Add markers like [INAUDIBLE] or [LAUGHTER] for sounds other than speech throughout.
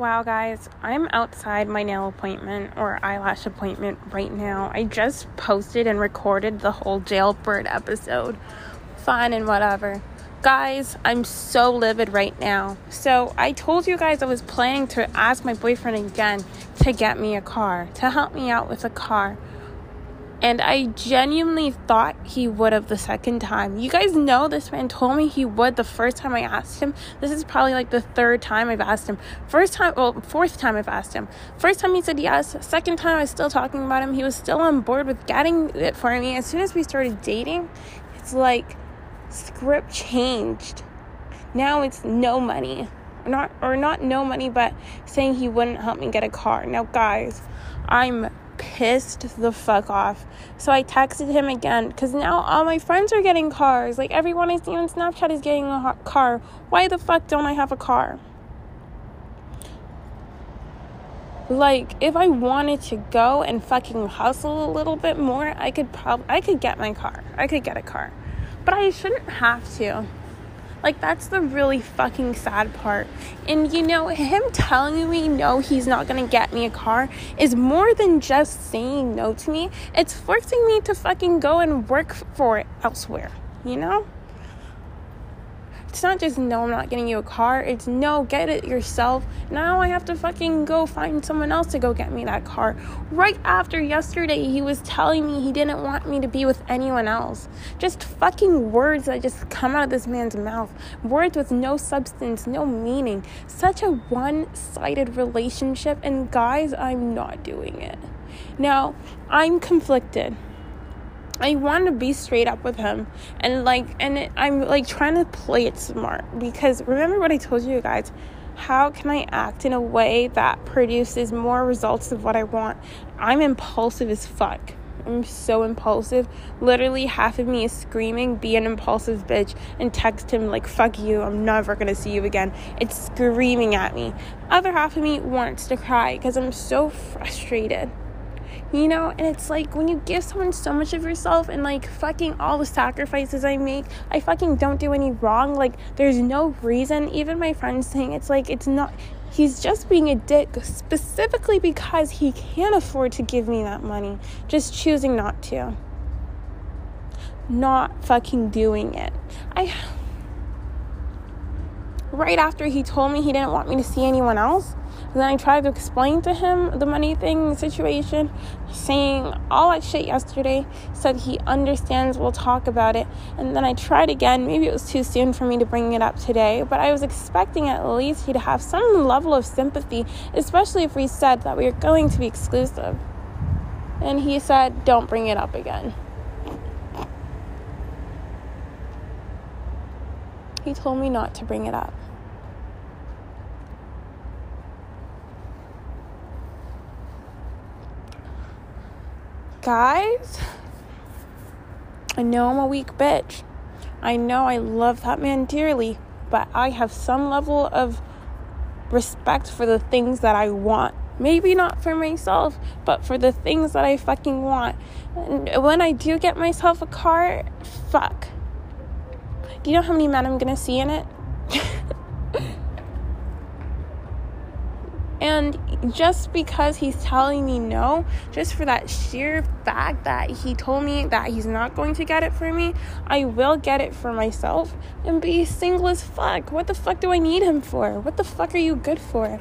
Wow, guys, I'm outside my nail appointment or eyelash appointment right now. I just posted and recorded the whole jailbird episode. Fun and whatever. Guys, I'm so livid right now. So, I told you guys I was planning to ask my boyfriend again to get me a car, to help me out with a car. And I genuinely thought he would have the second time. You guys know this man told me he would the first time I asked him. This is probably like the third time I've asked him. First time, well, fourth time I've asked him. First time he said yes. Second time I was still talking about him. He was still on board with getting it for me. As soon as we started dating, it's like script changed. Now it's no money. Not or not no money, but saying he wouldn't help me get a car. Now guys, I'm pissed the fuck off. So I texted him again because now all my friends are getting cars. Like everyone I see on Snapchat is getting a car. Why the fuck don't I have a car? Like if I wanted to go and fucking hustle a little bit more, I could probably I could get my car. I could get a car. But I shouldn't have to. Like, that's the really fucking sad part. And you know, him telling me no, he's not gonna get me a car is more than just saying no to me. It's forcing me to fucking go and work for it elsewhere, you know? It's not just no, I'm not getting you a car. It's no, get it yourself. Now I have to fucking go find someone else to go get me that car. Right after yesterday, he was telling me he didn't want me to be with anyone else. Just fucking words that just come out of this man's mouth. Words with no substance, no meaning. Such a one sided relationship. And guys, I'm not doing it. Now, I'm conflicted. I want to be straight up with him. And like and I'm like trying to play it smart. Because remember what I told you guys? How can I act in a way that produces more results of what I want? I'm impulsive as fuck. I'm so impulsive. Literally half of me is screaming be an impulsive bitch and text him like fuck you I'm never going to see you again. It's screaming at me. Other half of me wants to cry because I'm so frustrated you know and it's like when you give someone so much of yourself and like fucking all the sacrifices i make i fucking don't do any wrong. Like there's no reason. Even my friends saying it's like it's not he's just being a dick specifically because he can't afford to give me that money. Just choosing not to. Not fucking doing it. I [SIGHS] right after he told me he didn't want me to see anyone else then I tried to explain to him the money thing situation, saying all that shit yesterday. Said he understands, we'll talk about it. And then I tried again. Maybe it was too soon for me to bring it up today, but I was expecting at least he'd have some level of sympathy, especially if we said that we were going to be exclusive. And he said, don't bring it up again. He told me not to bring it up. Guys, I know I'm a weak bitch. I know I love that man dearly, but I have some level of respect for the things that I want. Maybe not for myself, but for the things that I fucking want. And when I do get myself a car, fuck. Do you know how many men I'm gonna see in it? [LAUGHS] And just because he's telling me no, just for that sheer fact that he told me that he's not going to get it for me, I will get it for myself and be single as fuck. What the fuck do I need him for? What the fuck are you good for?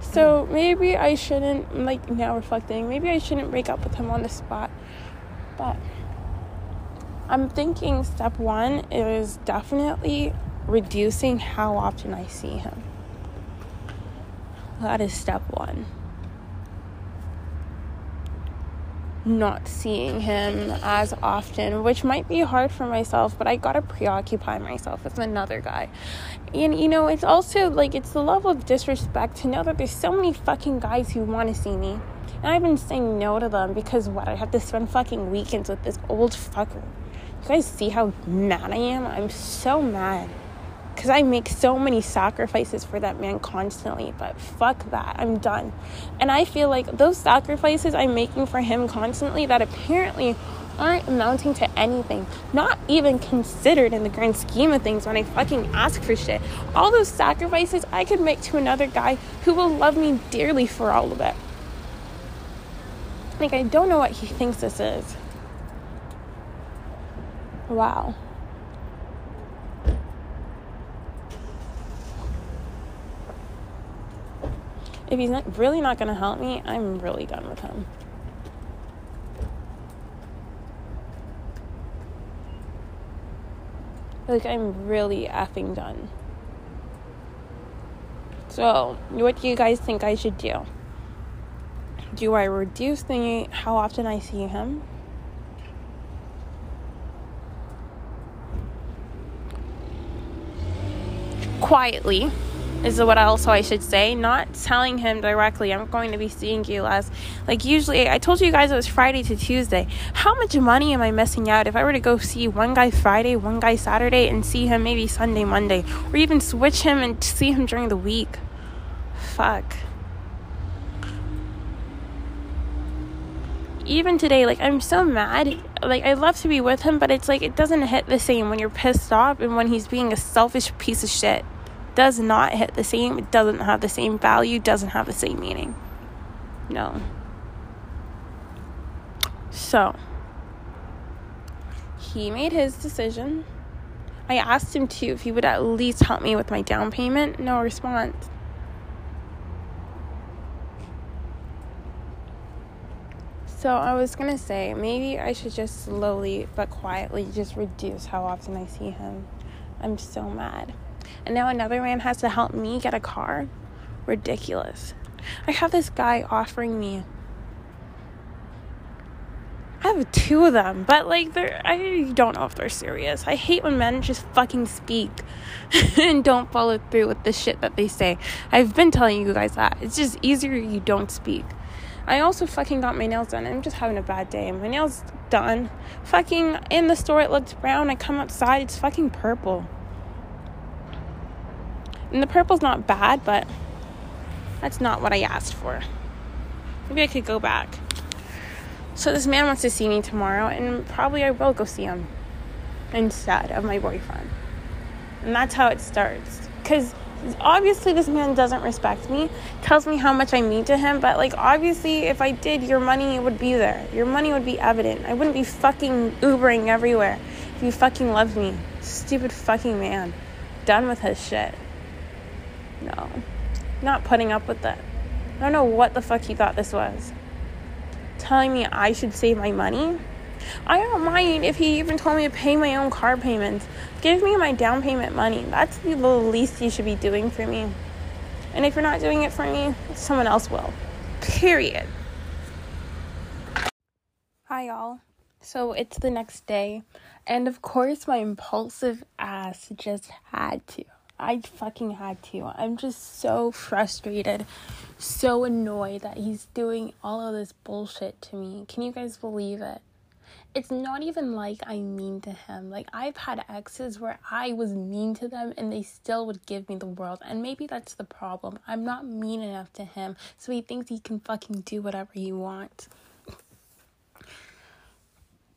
So maybe I shouldn't, like, now reflecting, maybe I shouldn't break up with him on the spot. But I'm thinking step one is definitely reducing how often I see him. That is step one. Not seeing him as often, which might be hard for myself, but I gotta preoccupy myself with another guy. And you know, it's also like it's the level of disrespect to know that there's so many fucking guys who wanna see me. And I've been saying no to them because what? I have to spend fucking weekends with this old fucker. You guys see how mad I am? I'm so mad because I make so many sacrifices for that man constantly. But fuck that, I'm done. And I feel like those sacrifices I'm making for him constantly that apparently aren't amounting to anything, not even considered in the grand scheme of things when I fucking ask for shit. All those sacrifices I could make to another guy who will love me dearly for all of it. Like, I don't know what he thinks this is. Wow. If he's not really not going to help me, I'm really done with him. Like, I'm really effing done. So, what do you guys think I should do? Do I reduce the how often I see him? Quietly is what else I should say. Not telling him directly, I'm going to be seeing you less. Like, usually, I told you guys it was Friday to Tuesday. How much money am I missing out if I were to go see one guy Friday, one guy Saturday, and see him maybe Sunday, Monday, or even switch him and see him during the week? Fuck. Even today, like, I'm so mad. Like, I love to be with him, but it's like, it doesn't hit the same when you're pissed off and when he's being a selfish piece of shit does not hit the same, it doesn't have the same value, doesn't have the same meaning. No. So, he made his decision. I asked him to if he would at least help me with my down payment. No response. So I was gonna say maybe I should just slowly but quietly just reduce how often I see him. I'm so mad and now another man has to help me get a car? Ridiculous. I have this guy offering me. I have two of them, but like they're I don't know if they're serious. I hate when men just fucking speak [LAUGHS] and don't follow through with the shit that they say. I've been telling you guys that. It's just easier you don't speak. I also fucking got my nails done. I'm just having a bad day. My nails done. Fucking in the store it looked brown. I come outside, it's fucking purple. And the purple's not bad, but that's not what I asked for. Maybe I could go back. So this man wants to see me tomorrow, and probably I will go see him instead of my boyfriend. And that's how it starts. Because obviously this man doesn't respect me, tells me how much I mean to him, but like obviously if I did, your money would be there. Your money would be evident. I wouldn't be fucking Ubering everywhere if you fucking loved me. Stupid fucking man. Done with his shit. No. Not putting up with that. I don't know what the fuck he thought this was. Telling me I should save my money? I don't mind if he even told me to pay my own car payments. Give me my down payment money. That's the least you should be doing for me. And if you're not doing it for me, someone else will. Period. Hi, y'all. So it's the next day, and of course, my impulsive ass just had to I fucking had to. I'm just so frustrated, so annoyed that he's doing all of this bullshit to me. Can you guys believe it? It's not even like I'm mean to him. Like, I've had exes where I was mean to them and they still would give me the world. And maybe that's the problem. I'm not mean enough to him, so he thinks he can fucking do whatever he wants.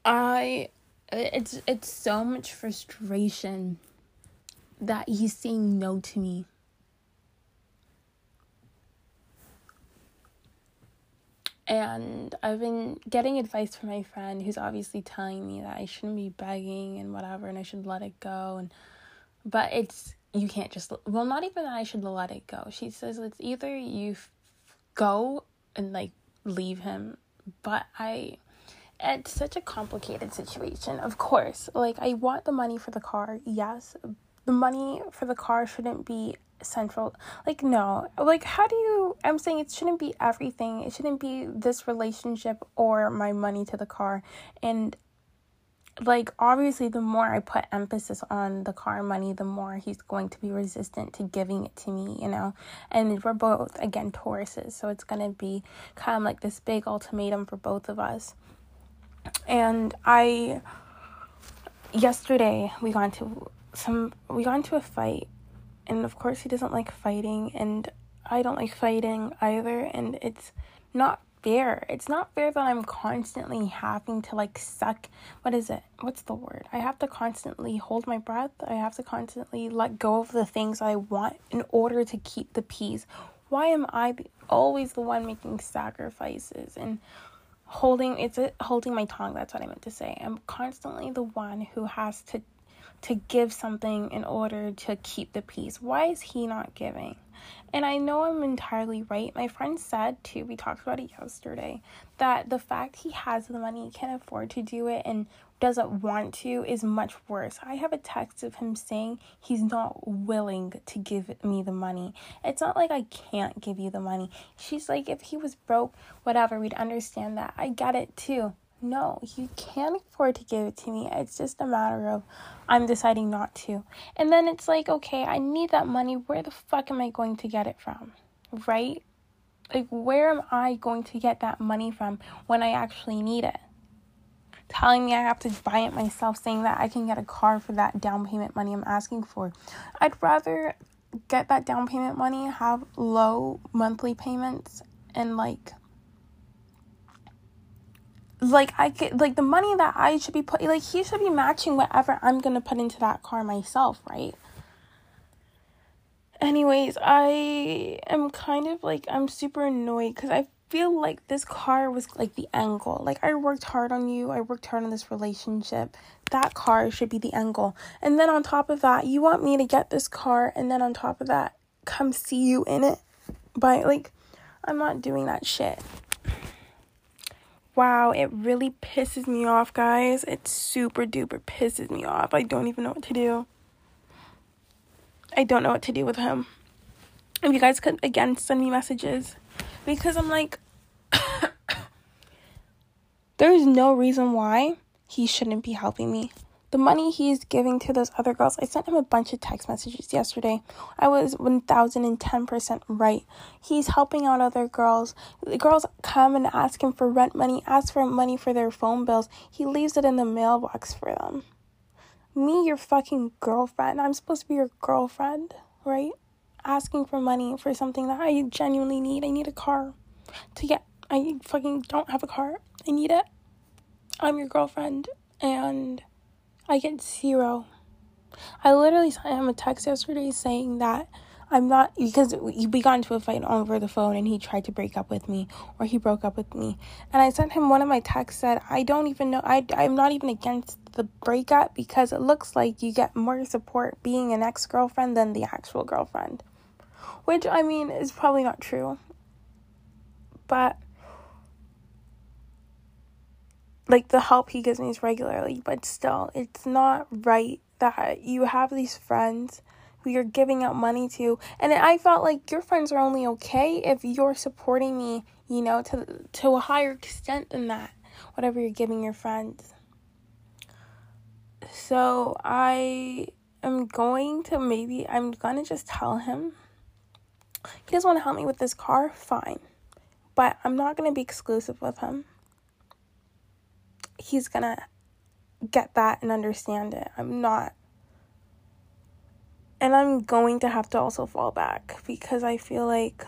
I. It's it's so much frustration that he's saying no to me. And I've been getting advice from my friend who's obviously telling me that I shouldn't be begging and whatever and I should let it go and but it's you can't just well not even that I should let it go. She says it's either you f- go and like leave him, but I it's such a complicated situation. Of course, like I want the money for the car, yes, the money for the car shouldn't be central. Like, no. Like, how do you. I'm saying it shouldn't be everything. It shouldn't be this relationship or my money to the car. And, like, obviously, the more I put emphasis on the car money, the more he's going to be resistant to giving it to me, you know? And we're both, again, Tauruses. So it's going to be kind of like this big ultimatum for both of us. And I. Yesterday, we got to some we got into a fight and of course he doesn't like fighting and I don't like fighting either and it's not fair. It's not fair that I'm constantly having to like suck. What is it? What's the word? I have to constantly hold my breath. I have to constantly let go of the things I want in order to keep the peace. Why am I always the one making sacrifices and holding it's a, holding my tongue that's what i meant to say i'm constantly the one who has to to give something in order to keep the peace why is he not giving and I know I'm entirely right. My friend said too, we talked about it yesterday, that the fact he has the money, can't afford to do it, and doesn't want to is much worse. I have a text of him saying he's not willing to give me the money. It's not like I can't give you the money. She's like, if he was broke, whatever, we'd understand that. I get it too. No, you can't afford to give it to me. It's just a matter of I'm deciding not to. And then it's like, okay, I need that money. Where the fuck am I going to get it from? Right? Like, where am I going to get that money from when I actually need it? Telling me I have to buy it myself, saying that I can get a car for that down payment money I'm asking for. I'd rather get that down payment money, have low monthly payments, and like like I could like the money that I should be putting like he should be matching whatever I'm gonna put into that car myself, right? Anyways, I am kind of like I'm super annoyed because I feel like this car was like the angle. Like I worked hard on you, I worked hard on this relationship. That car should be the angle. And then on top of that, you want me to get this car and then on top of that, come see you in it. But like I'm not doing that shit. Wow, it really pisses me off, guys. It super duper pisses me off. I don't even know what to do. I don't know what to do with him. If you guys could again send me messages because I'm like [COUGHS] there's no reason why he shouldn't be helping me the money he's giving to those other girls. I sent him a bunch of text messages yesterday. I was 1010% right. He's helping out other girls. The girls come and ask him for rent money, ask for money for their phone bills. He leaves it in the mailbox for them. Me, your fucking girlfriend. I'm supposed to be your girlfriend, right? Asking for money for something that I genuinely need. I need a car to get. I fucking don't have a car. I need it. I'm your girlfriend and I get zero. I literally sent him a text yesterday saying that I'm not because we got into a fight over the phone and he tried to break up with me or he broke up with me. And I sent him one of my texts that I don't even know I I'm not even against the breakup because it looks like you get more support being an ex-girlfriend than the actual girlfriend. Which I mean is probably not true. But like the help he gives me is regularly, but still, it's not right that you have these friends who you're giving out money to. And I felt like your friends are only okay if you're supporting me, you know, to to a higher extent than that. Whatever you're giving your friends. So I am going to maybe I'm gonna just tell him he doesn't want to help me with this car, fine. But I'm not gonna be exclusive with him he's gonna get that and understand it. I'm not. And I'm going to have to also fall back because I feel like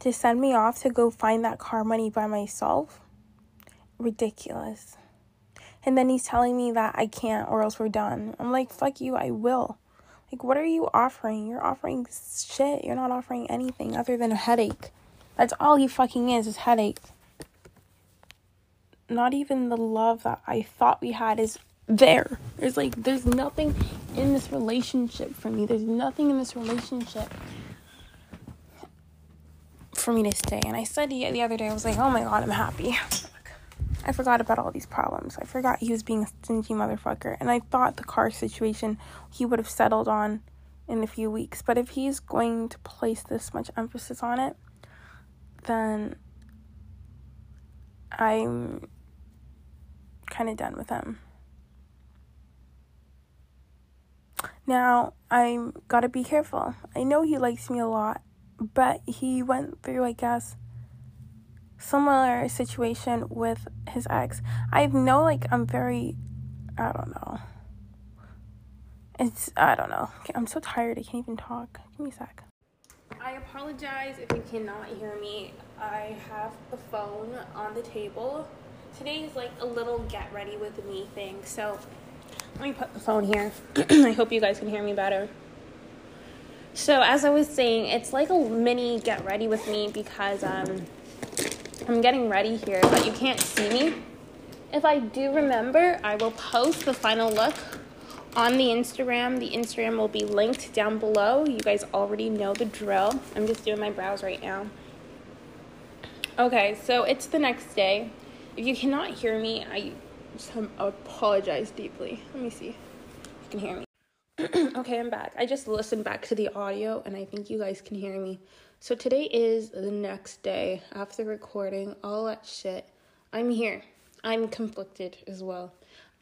to send me off to go find that car money by myself, ridiculous. And then he's telling me that I can't or else we're done. I'm like, fuck you, I will. Like, what are you offering? You're offering shit. You're not offering anything other than a headache. That's all he fucking is, is headache not even the love that I thought we had is there. There's like there's nothing in this relationship for me. There's nothing in this relationship for me to stay. And I said the other day, I was like, oh my god, I'm happy. I forgot about all these problems. I forgot he was being a stingy motherfucker. And I thought the car situation he would have settled on in a few weeks. But if he's going to place this much emphasis on it, then I'm kind of done with him. Now, I'm gotta be careful. I know he likes me a lot, but he went through, I guess, similar situation with his ex. I know, like, I'm very, I don't know. It's, I don't know. I'm so tired, I can't even talk. Give me a sec. I apologize if you cannot hear me. I have the phone on the table. Today is like a little get ready with me thing. So let me put the phone here. [CLEARS THROAT] I hope you guys can hear me better. So as I was saying, it's like a mini get ready with me because um, I'm getting ready here, but you can't see me. If I do remember, I will post the final look on the Instagram. The Instagram will be linked down below. You guys already know the drill. I'm just doing my brows right now. Okay, so it's the next day. If you cannot hear me, I apologize deeply. Let me see you can hear me. [CLEARS THROAT] okay, I'm back. I just listened back to the audio and I think you guys can hear me. So today is the next day after recording all that shit. I'm here. I'm conflicted as well.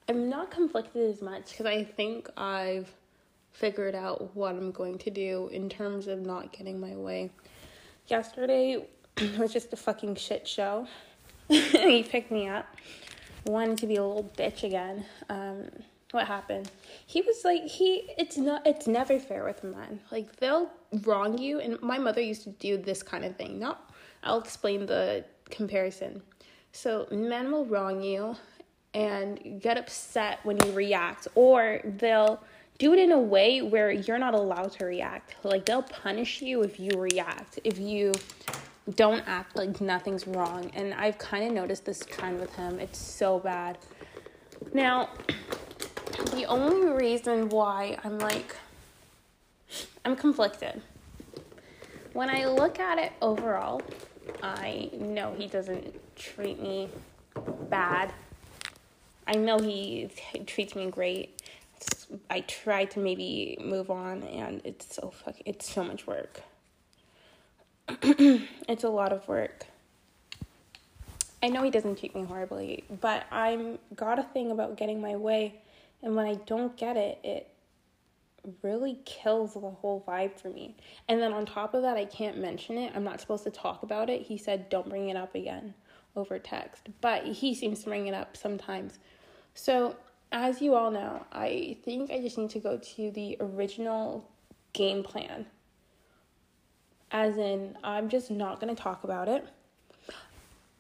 I'm not conflicted as much because I think I've figured out what I'm going to do in terms of not getting my way. Yesterday [CLEARS THROAT] was just a fucking shit show. [LAUGHS] he picked me up, wanted to be a little bitch again. Um, what happened? He was like, he, it's not, it's never fair with men. Like, they'll wrong you. And my mother used to do this kind of thing. Not, I'll explain the comparison. So, men will wrong you and get upset when you react, or they'll do it in a way where you're not allowed to react. Like they'll punish you if you react, if you don't act like nothing's wrong. And I've kind of noticed this trend with him. It's so bad. Now, the only reason why I'm like, I'm conflicted. When I look at it overall, I know he doesn't treat me bad I know he treats me great. I try to maybe move on, and it's so fuck. It's so much work. [CLEARS THROAT] it's a lot of work. I know he doesn't treat me horribly, but I'm got a thing about getting my way, and when I don't get it, it really kills the whole vibe for me. And then on top of that, I can't mention it. I'm not supposed to talk about it. He said, "Don't bring it up again." over text, but he seems to bring it up sometimes. So, as you all know, I think I just need to go to the original game plan. As in, I'm just not going to talk about it.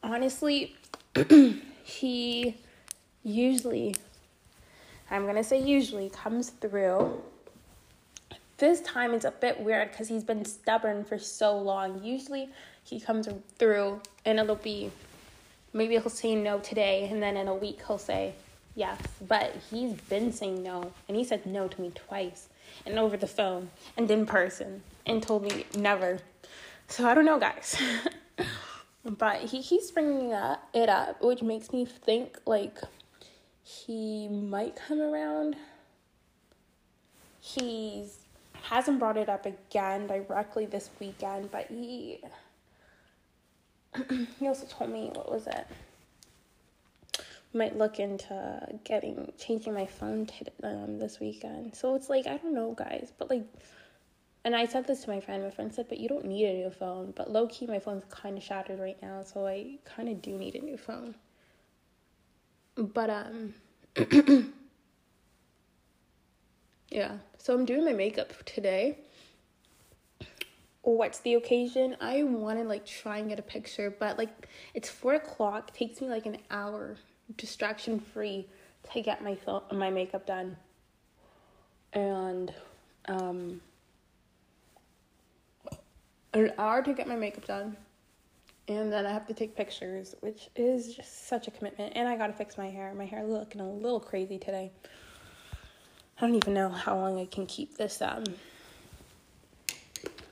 Honestly, [CLEARS THROAT] he usually, I'm going to say usually, comes through. This time it's a bit weird because he's been stubborn for so long. Usually he comes through and it'll be maybe he'll say no today and then in a week he'll say Yes, but he's been saying no, and he said no to me twice, and over the phone, and in person, and told me never. So I don't know, guys. [LAUGHS] but he keeps bringing up, it up, which makes me think like he might come around. He's hasn't brought it up again directly this weekend, but he [CLEARS THROAT] he also told me what was it? might look into getting changing my phone t- um, this weekend. So it's like I don't know, guys, but like, and I said this to my friend. My friend said, "But you don't need a new phone." But low key, my phone's kind of shattered right now, so I kind of do need a new phone. But um, [CLEARS THROAT] yeah. So I'm doing my makeup today. What's the occasion? I want to like try and get a picture, but like it's four o'clock. Takes me like an hour distraction free to get my phone, my makeup done and um an hour to get my makeup done and then I have to take pictures, which is just such a commitment. And I gotta fix my hair. My hair looking a little crazy today. I don't even know how long I can keep this um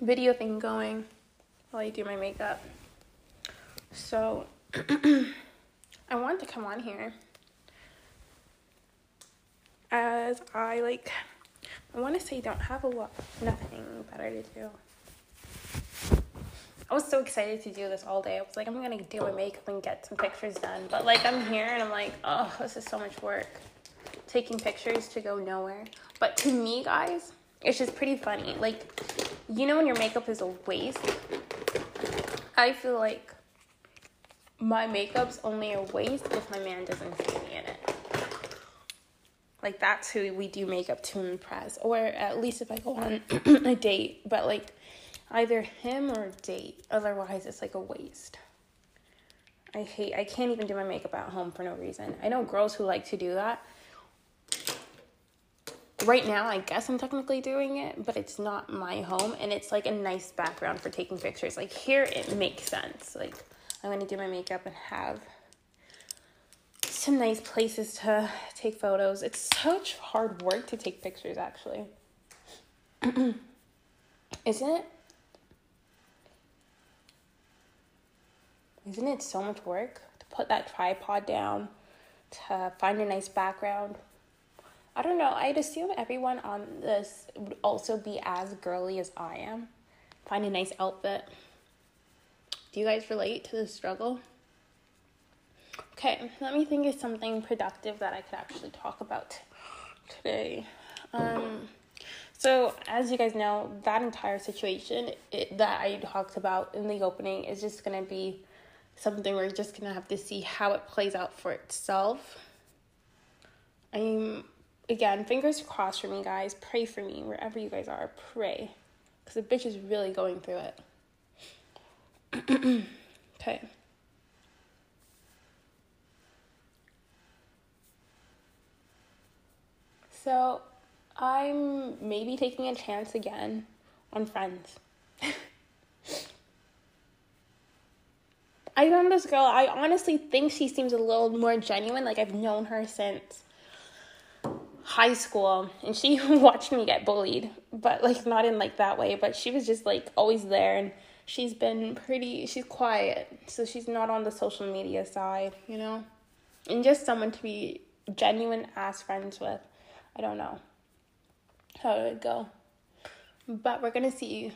video thing going while I do my makeup. So [CLEARS THROAT] I want to come on here as I like I want to say don't have a lot nothing better to do. I was so excited to do this all day. I was like, I'm gonna do oh. my makeup and get some pictures done. But like I'm here and I'm like, oh, this is so much work. Taking pictures to go nowhere. But to me, guys, it's just pretty funny. Like, you know when your makeup is a waste? I feel like my makeup's only a waste if my man doesn't see me in it. Like that's who we do makeup to impress, or at least if I go on [CLEARS THROAT] a date. But like, either him or date. Otherwise, it's like a waste. I hate, I can't even do my makeup at home for no reason. I know girls who like to do that. Right now, I guess I'm technically doing it, but it's not my home and it's like a nice background for taking pictures. Like here, it makes sense. Like I'm gonna do my makeup and have some nice places to take photos. It's such hard work to take pictures, actually. [CLEARS THROAT] Isn't it? Isn't it so much work to put that tripod down, to find a nice background? I don't know. I'd assume everyone on this would also be as girly as I am. Find a nice outfit. Do you guys relate to the struggle? Okay, let me think of something productive that I could actually talk about today. Um, so, as you guys know, that entire situation it, that I talked about in the opening is just going to be something we're just to have to see how it plays out for itself. I'm, again, fingers crossed for me, guys. Pray for me wherever you guys are. Pray. Because the bitch is really going through it. [CLEARS THROAT] okay. So, I'm maybe taking a chance again on friends. [LAUGHS] I know this girl, I honestly think she seems a little more genuine. Like, I've known her since high school and she [LAUGHS] watched me get bullied but like not in like that way but she was just like always there and she's been pretty she's quiet so she's not on the social media side you know and just someone to be genuine ass friends with i don't know how it would go but we're gonna see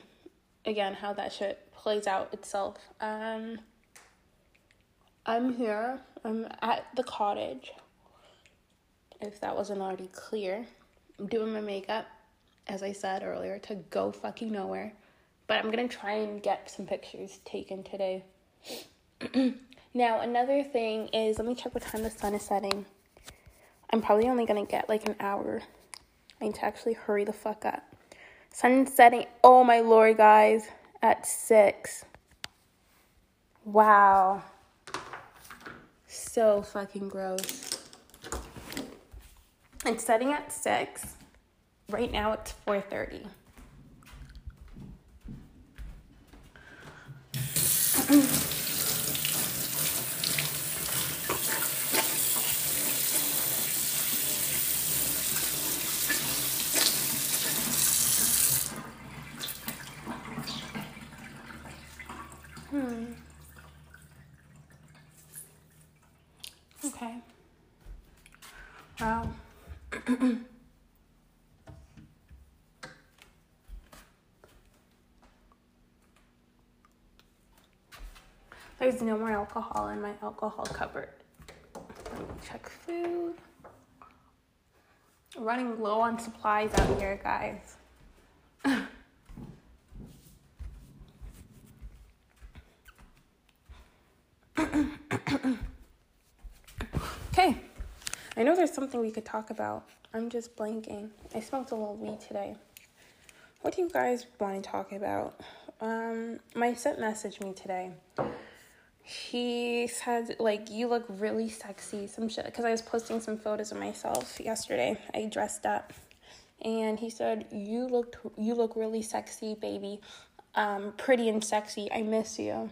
again how that shit plays out itself um I'm here. I'm at the cottage. If that wasn't already clear, I'm doing my makeup, as I said earlier, to go fucking nowhere. But I'm gonna try and get some pictures taken today. [CLEARS THROAT] now, another thing is let me check what time the sun is setting. I'm probably only gonna get like an hour. I need to actually hurry the fuck up. Sun setting, oh my lord, guys, at six. Wow so fucking gross. It's setting at 6. Right now it's 4:30. There's no more alcohol in my alcohol cupboard. Let me check food. Running low on supplies out here, guys. okay. I know there's something we could talk about. I'm just blanking. I smoked a little weed today. What do you guys want to talk about? Um, my set messaged me today he said like you look really sexy some shit because i was posting some photos of myself yesterday. I dressed up. And he said you look you look really sexy baby. Um pretty and sexy. I miss you.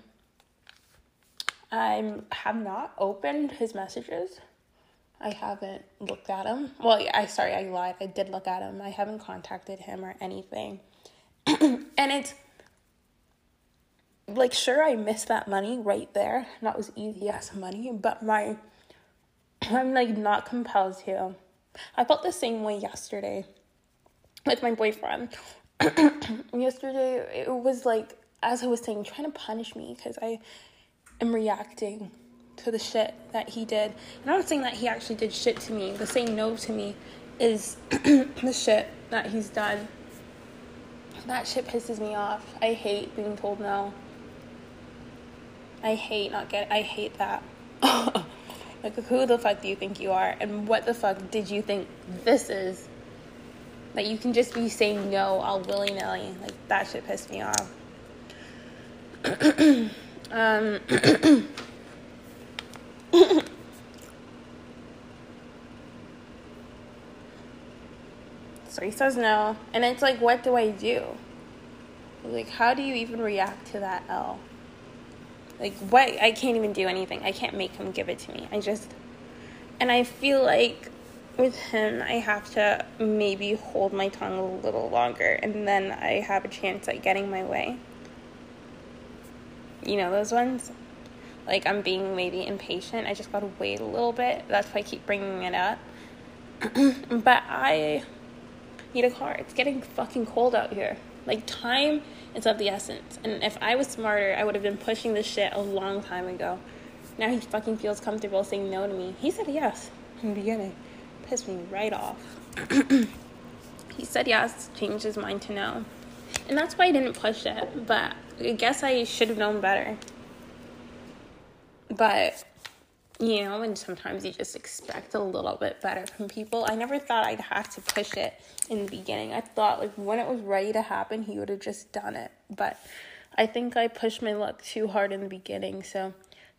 I have not opened his messages. I haven't looked at him well i sorry i lied. I did look at him i haven't contacted him or anything. [CLEARS THROAT] And it's like sure I missed that money right there. That was easy ass money, but my [CLEARS THROAT] I'm like not compelled to. I felt the same way yesterday with my boyfriend. [CLEARS THROAT] yesterday it was like as I was saying trying to punish me because I am reacting to the shit that he did. And I'm not saying that he actually did shit to me, but saying no to me is [CLEARS THROAT] the shit that he's done. That shit pisses me off. I hate being told no. I hate not get. I hate that. [LAUGHS] like, who the fuck do you think you are? And what the fuck did you think this is? That you can just be saying no all willy nilly. Like, that shit pissed me off. [CLEARS THROAT] um, [COUGHS] so he says no, and it's like, what do I do? Like, how do you even react to that L? Like, what? I can't even do anything. I can't make him give it to me. I just, and I feel like with him, I have to maybe hold my tongue a little longer, and then I have a chance at getting my way. You know those ones? Like, I'm being maybe impatient. I just gotta wait a little bit. That's why I keep bringing it up. [CLEARS THROAT] but I need a car. It's getting fucking cold out here. Like, time is of the essence. And if I was smarter, I would have been pushing this shit a long time ago. Now he fucking feels comfortable saying no to me. He said yes in the beginning. Pissed me right off. [CLEARS THROAT] he said yes, changed his mind to no. And that's why I didn't push it. But I guess I should have known better. But you know, and sometimes you just expect a little bit better from people. I never thought I'd have to push it in the beginning. I thought like when it was ready to happen, he would have just done it. But I think I pushed my luck too hard in the beginning. So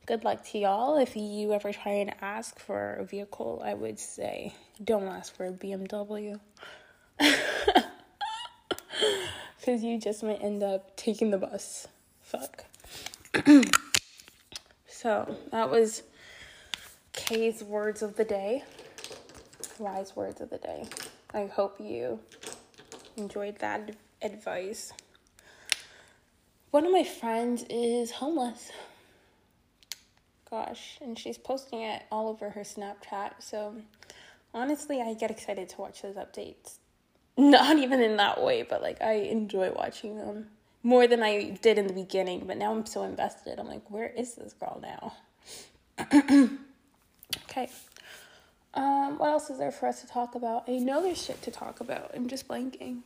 good luck to y'all. If you ever try and ask for a vehicle, I would say don't ask for a BMW. Because [LAUGHS] you just might end up taking the bus. Fuck. [CLEARS THROAT] so that was Kay's words of the day, wise words of the day. I hope you enjoyed that advice. One of my friends is homeless. Gosh, and she's posting it all over her Snapchat. So honestly, I get excited to watch those updates. Not [LAUGHS] even in that way, but like I enjoy watching them more than I did in the beginning. But now I'm so invested. I'm like, where is this girl now? [CLEARS THROAT] Okay. Um, what else is there for us to talk about? I know there's shit to talk about. I'm just blanking.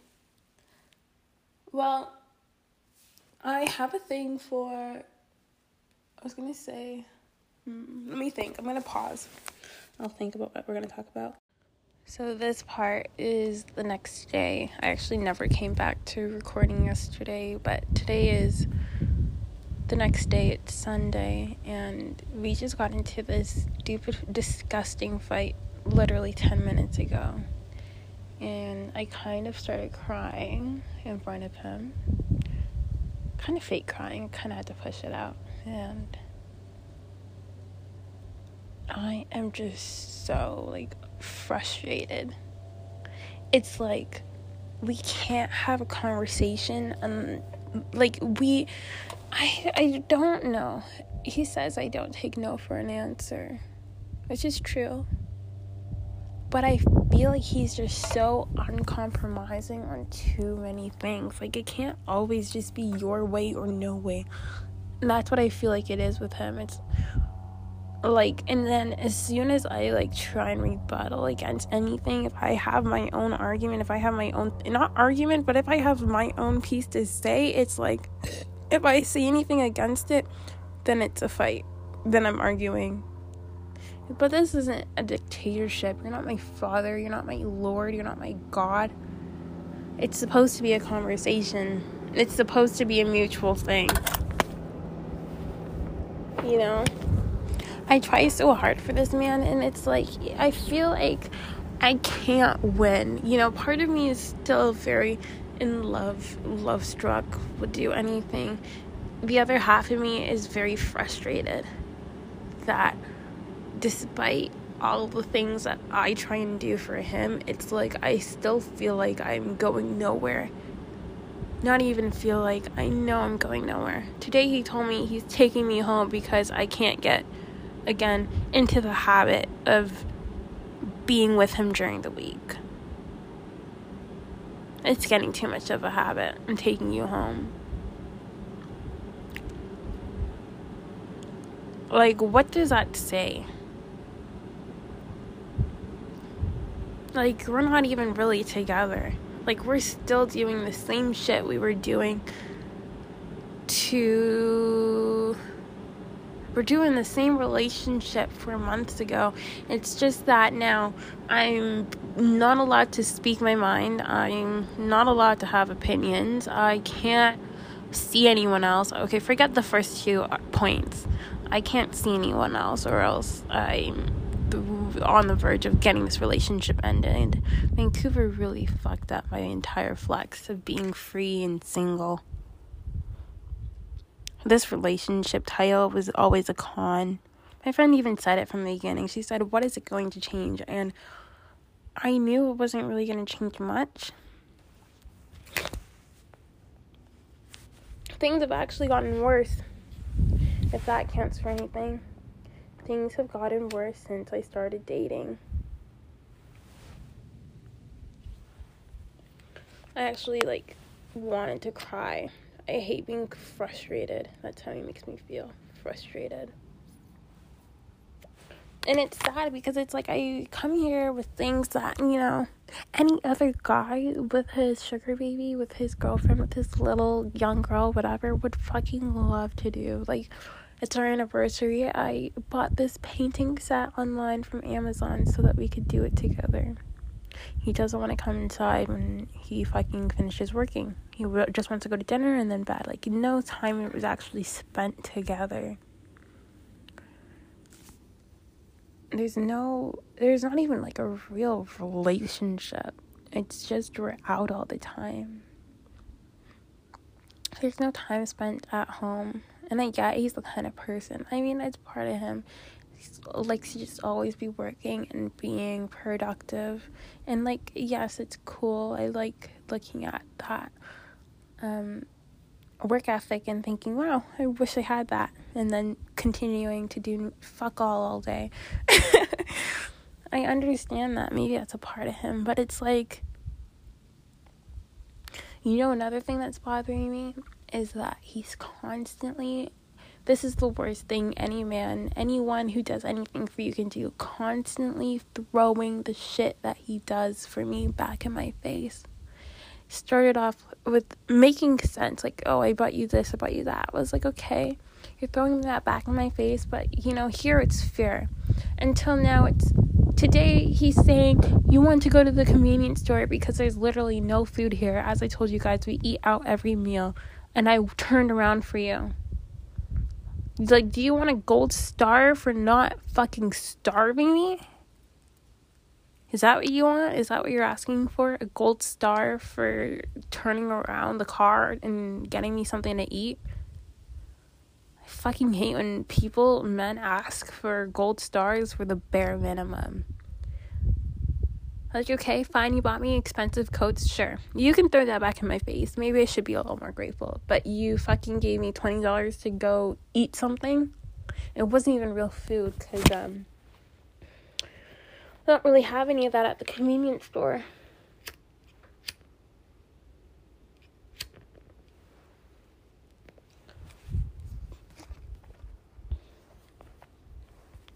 Well, I have a thing for. I was gonna say. Hmm, let me think. I'm gonna pause. I'll think about what we're gonna talk about. So, this part is the next day. I actually never came back to recording yesterday, but today is the next day it's Sunday and we just got into this stupid disgusting fight literally 10 minutes ago. And I kind of started crying in front of him. Kind of fake crying, kind of had to push it out. And I am just so like frustrated. It's like we can't have a conversation and like we I I don't know. He says I don't take no for an answer, which is true. But I feel like he's just so uncompromising on too many things. Like it can't always just be your way or no way. And that's what I feel like it is with him. It's like and then as soon as i like try and rebuttal against anything if i have my own argument if i have my own not argument but if i have my own piece to say it's like if I say anything against it, then it's a fight. Then I'm arguing. But this isn't a dictatorship. You're not my father. You're not my Lord. You're not my God. It's supposed to be a conversation, it's supposed to be a mutual thing. You know? I try so hard for this man, and it's like, I feel like I can't win. You know, part of me is still very in love, love struck, would do anything. The other half of me is very frustrated that despite all the things that I try and do for him, it's like I still feel like I'm going nowhere. Not even feel like I know I'm going nowhere. Today he told me he's taking me home because I can't get, again, into the habit of being with him during the week. It's getting too much of a habit. I'm taking you home. Like, what does that say? Like, we're not even really together. Like, we're still doing the same shit we were doing to we're doing the same relationship four months ago. It's just that now I'm not allowed to speak my mind. I'm not allowed to have opinions. I can't see anyone else. Okay, forget the first two points. I can't see anyone else, or else I'm on the verge of getting this relationship ended. Vancouver really fucked up my entire flex of being free and single. This relationship title was always a con. My friend even said it from the beginning. She said, What is it going to change? And I knew it wasn't really going to change much. Things have actually gotten worse, if that counts for anything. Things have gotten worse since I started dating. I actually like wanted to cry. I hate being frustrated. That's how he makes me feel. Frustrated and it's sad because it's like I come here with things that, you know, any other guy with his sugar baby, with his girlfriend, with his little young girl, whatever, would fucking love to do. Like, it's our anniversary. I bought this painting set online from Amazon so that we could do it together. He doesn't want to come inside when he fucking finishes working. He just wants to go to dinner and then bed. Like, no time was actually spent together. there's no there's not even like a real relationship it's just we're out all the time there's no time spent at home and i get he's the kind of person i mean it's part of him he likes to just always be working and being productive and like yes it's cool i like looking at that um work ethic and thinking, wow, I wish I had that. And then continuing to do fuck all all day. [LAUGHS] I understand that. Maybe that's a part of him. But it's like, you know, another thing that's bothering me is that he's constantly. This is the worst thing any man, anyone who does anything for you can do. Constantly throwing the shit that he does for me back in my face. Started off with making sense like oh i bought you this i bought you that. I was like okay you're throwing that back in my face but you know here it's fair until now it's today he's saying you want to go to the convenience store because there's literally no food here. As i told you guys we eat out every meal and i turned around for you like do you want a gold star for not fucking starving me is that what you want? Is that what you're asking for? A gold star for turning around the car and getting me something to eat? I fucking hate when people, men, ask for gold stars for the bare minimum. Like, okay, fine, you bought me expensive coats, sure. You can throw that back in my face. Maybe I should be a little more grateful. But you fucking gave me $20 to go eat something. It wasn't even real food because, um, don't really have any of that at the convenience store.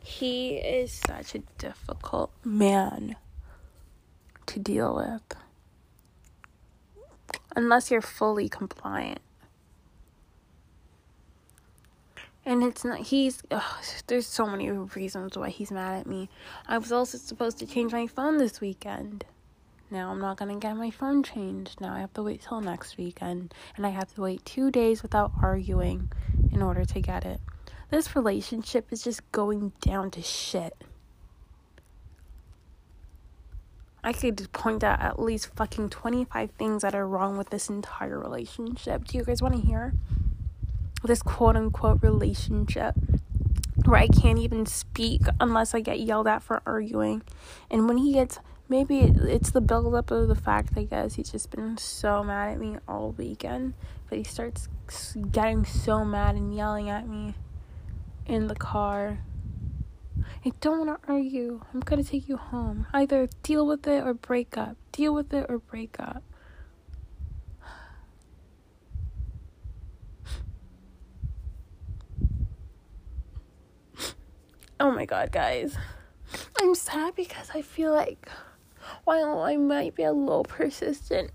He is such a difficult man to deal with. Unless you're fully compliant. And it's not, he's, ugh, there's so many reasons why he's mad at me. I was also supposed to change my phone this weekend. Now I'm not gonna get my phone changed. Now I have to wait till next weekend. And I have to wait two days without arguing in order to get it. This relationship is just going down to shit. I could point out at least fucking 25 things that are wrong with this entire relationship. Do you guys want to hear? this quote unquote relationship where I can't even speak unless I get yelled at for arguing. And when he gets, maybe it's the buildup of the fact, I guess, he's just been so mad at me all weekend. But he starts getting so mad and yelling at me in the car. I don't want to argue. I'm going to take you home. Either deal with it or break up. Deal with it or break up. [SIGHS] oh my god, guys. I'm sad because I feel like while I might be a little persistent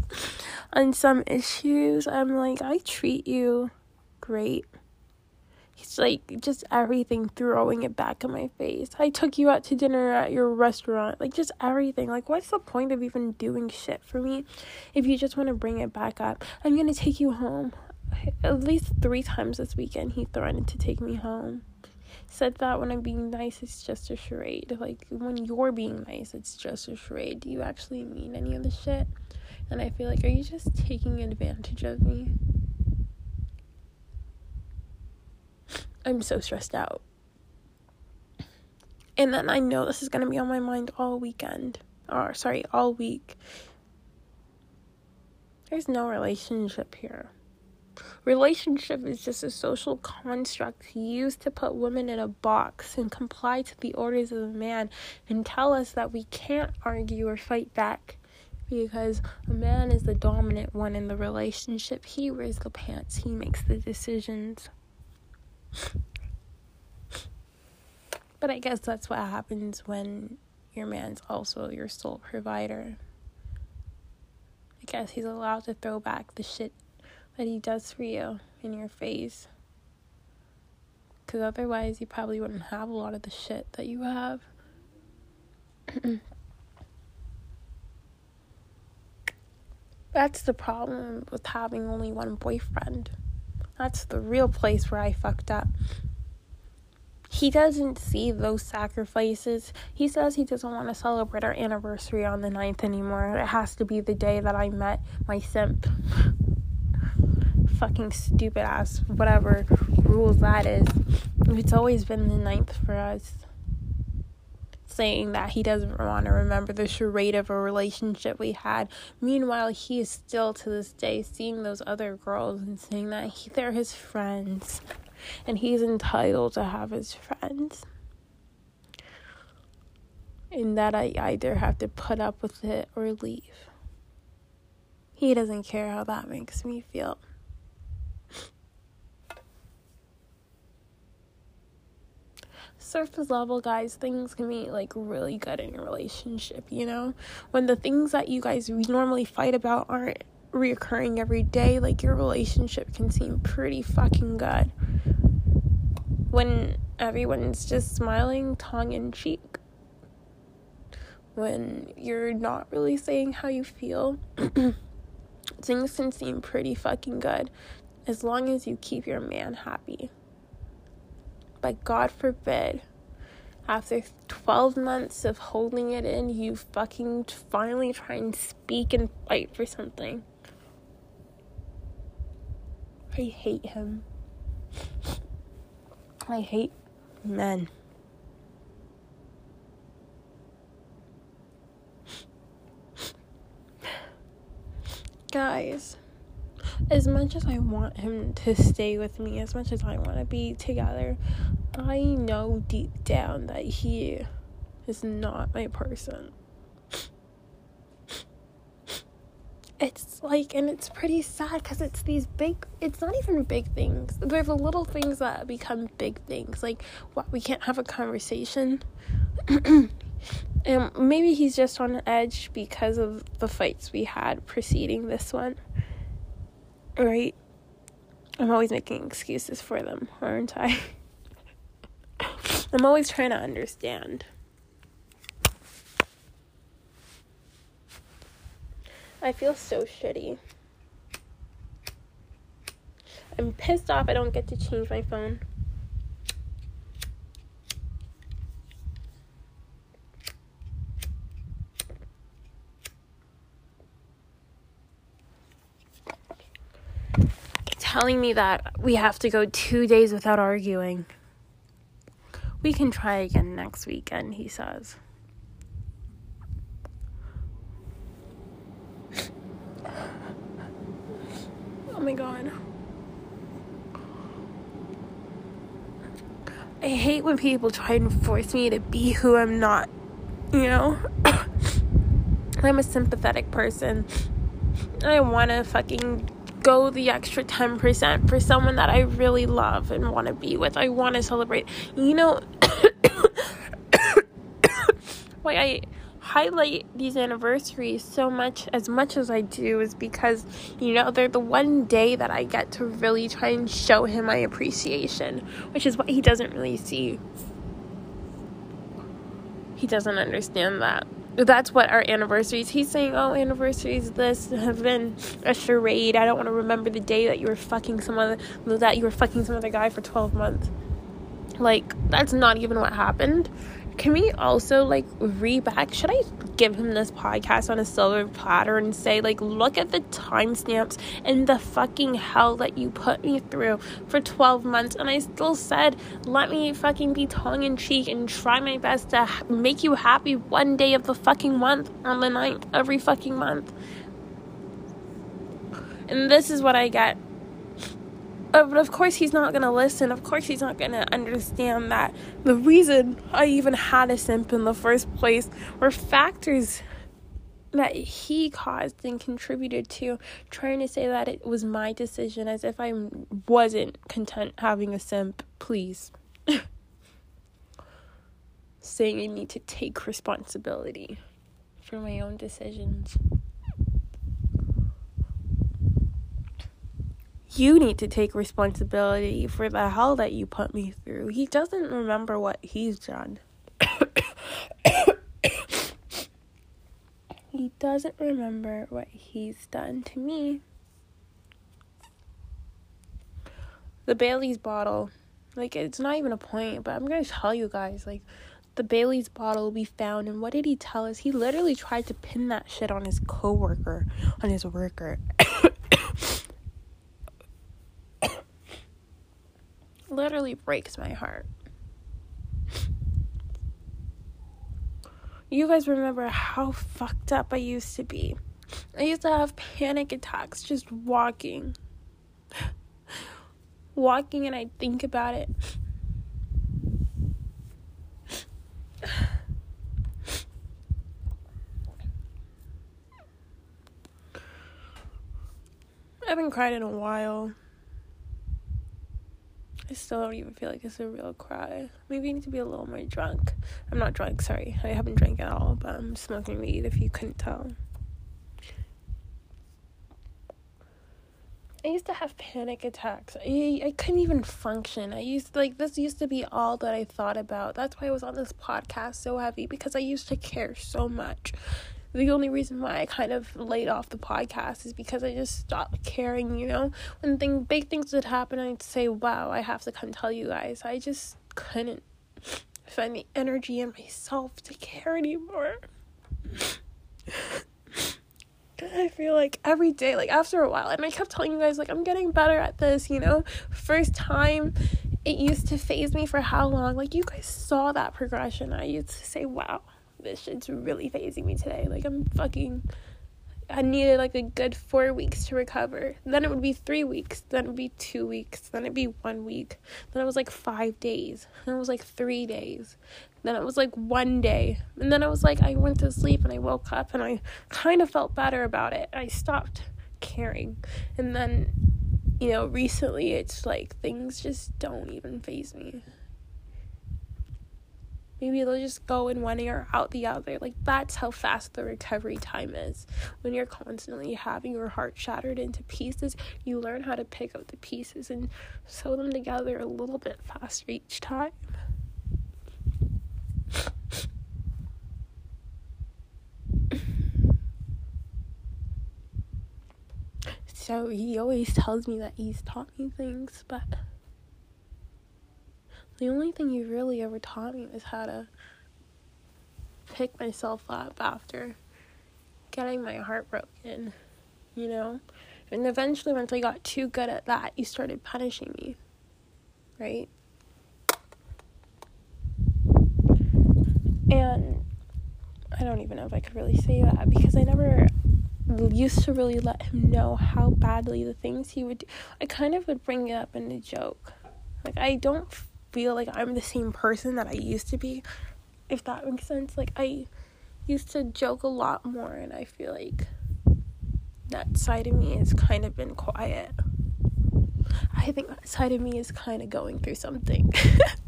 [LAUGHS] on some issues, I'm like, I treat you great. He's like just everything throwing it back in my face. I took you out to dinner at your restaurant. Like just everything. Like what's the point of even doing shit for me if you just want to bring it back up? I'm going to take you home. at least three times this weekend he threatened to take me home. Said that when I'm being nice, it's just a charade. Like when you're being nice, it's just a charade. Do you actually mean any of the shit? And I feel like, are you just taking advantage of me? I'm so stressed out. And then I know this is going to be on my mind all weekend. Or, sorry, all week. There's no relationship here. Relationship is just a social construct used to put women in a box and comply to the orders of a man and tell us that we can't argue or fight back because a man is the dominant one in the relationship. He wears the pants, he makes the decisions. But I guess that's what happens when your man's also your sole provider. I guess he's allowed to throw back the shit that he does for you in your face. Because otherwise, you probably wouldn't have a lot of the shit that you have. [CLEARS THROAT] That's the problem with having only one boyfriend. That's the real place where I fucked up. He doesn't see those sacrifices. He says he doesn't want to celebrate our anniversary on the 9th anymore. It has to be the day that I met my simp. Fucking stupid ass, whatever rules that is. It's always been the 9th for us saying that he doesn't want to remember the charade of a relationship we had. Meanwhile, he is still to this day seeing those other girls and saying that he, they're his friends and he's entitled to have his friends. And that I either have to put up with it or leave. He doesn't care how that makes me feel. Surface level, guys, things can be like really good in your relationship, you know? When the things that you guys normally fight about aren't reoccurring every day, like your relationship can seem pretty fucking good. When everyone's just smiling tongue in cheek. When you're not really saying how you feel, [CLEARS THROAT] things can seem pretty fucking good as long as you keep your man happy. But God forbid, after 12 months of holding it in, you fucking finally try and speak and fight for something. I hate him. I hate men. Guys as much as I want him to stay with me, as much as I want to be together, I know deep down that he is not my person. It's like, and it's pretty sad because it's these big, it's not even big things. They're the little things that become big things. Like, what, we can't have a conversation. [CLEARS THROAT] and maybe he's just on edge because of the fights we had preceding this one right? I'm always making excuses for them, aren't I? I'm always trying to understand. I feel so shitty. I'm pissed off I don't get to change my phone. Telling me that we have to go two days without arguing. We can try again next weekend, he says. oh my god. I hate when people try and force me to be who I'm not, you know? [COUGHS] I'm a sympathetic person. I want to fucking go the extra 10% for someone that I really love and want to be with. I want to celebrate. You know, [COUGHS] why I highlight these anniversaries so much as much as I do is because you know they're the one day that I get to really try and show him my appreciation, which is what he doesn't really see. He doesn't understand that that's what our anniversaries. He's saying, "Oh, anniversaries this have been a charade. I don't want to remember the day that you were fucking some other that you were fucking some other guy for 12 months." Like that's not even what happened can we also like reback? Should I give him this podcast on a silver platter and say, like, look at the timestamps and the fucking hell that you put me through for 12 months? And I still said, let me fucking be tongue in cheek and try my best to make you happy one day of the fucking month on the 9th, every fucking month. And this is what I get uh, but of course, he's not going to listen. Of course, he's not going to understand that the reason I even had a simp in the first place were factors that he caused and contributed to, trying to say that it was my decision as if I wasn't content having a simp. Please. [LAUGHS] Saying I need to take responsibility for my own decisions. You need to take responsibility for the hell that you put me through. He doesn't remember what he's done. [COUGHS] he doesn't remember what he's done to me. The Bailey's bottle, like, it's not even a point, but I'm gonna tell you guys, like, the Bailey's bottle we found, and what did he tell us? He literally tried to pin that shit on his coworker, on his worker. [COUGHS] [COUGHS] literally breaks my heart. You guys remember how fucked up I used to be. I used to have panic attacks just walking. walking and I think about it. I haven't cried in a while. I still don't even feel like it's a real cry. Maybe I need to be a little more drunk. I'm not drunk, sorry. I haven't drank at all, but I'm smoking weed if you couldn't tell. I used to have panic attacks. I, I couldn't even function. I used like this used to be all that I thought about. That's why I was on this podcast so heavy because I used to care so much the only reason why I kind of laid off the podcast is because I just stopped caring, you know? When thing big things would happen, I'd say, Wow, I have to come tell you guys. I just couldn't find the energy in myself to care anymore. I feel like every day, like after a while, and I kept telling you guys, like, I'm getting better at this, you know? First time it used to faze me for how long? Like, you guys saw that progression. I used to say, wow, this shit's really fazing me today. Like I'm fucking I needed like a good four weeks to recover. Then it would be three weeks. Then it would be two weeks. Then it'd be one week. Then it was like five days. Then it was like three days. Then it was like one day. And then it was like I went to sleep and I woke up and I kind of felt better about it. I stopped caring. And then, you know, recently it's like things just don't even faze me. Maybe they'll just go in one ear, out the other. Like, that's how fast the recovery time is. When you're constantly having your heart shattered into pieces, you learn how to pick up the pieces and sew them together a little bit faster each time. So he always tells me that he's taught me things, but the only thing you really ever taught me was how to pick myself up after getting my heart broken, you know? And eventually, once I got too good at that, you started punishing me, right? And I don't even know if I could really say that because I never used to really let him know how badly the things he would do. I kind of would bring it up in a joke. Like, I don't feel like I'm the same person that I used to be, if that makes sense. Like, I used to joke a lot more, and I feel like that side of me has kind of been quiet. I think that side of me is kind of going through something.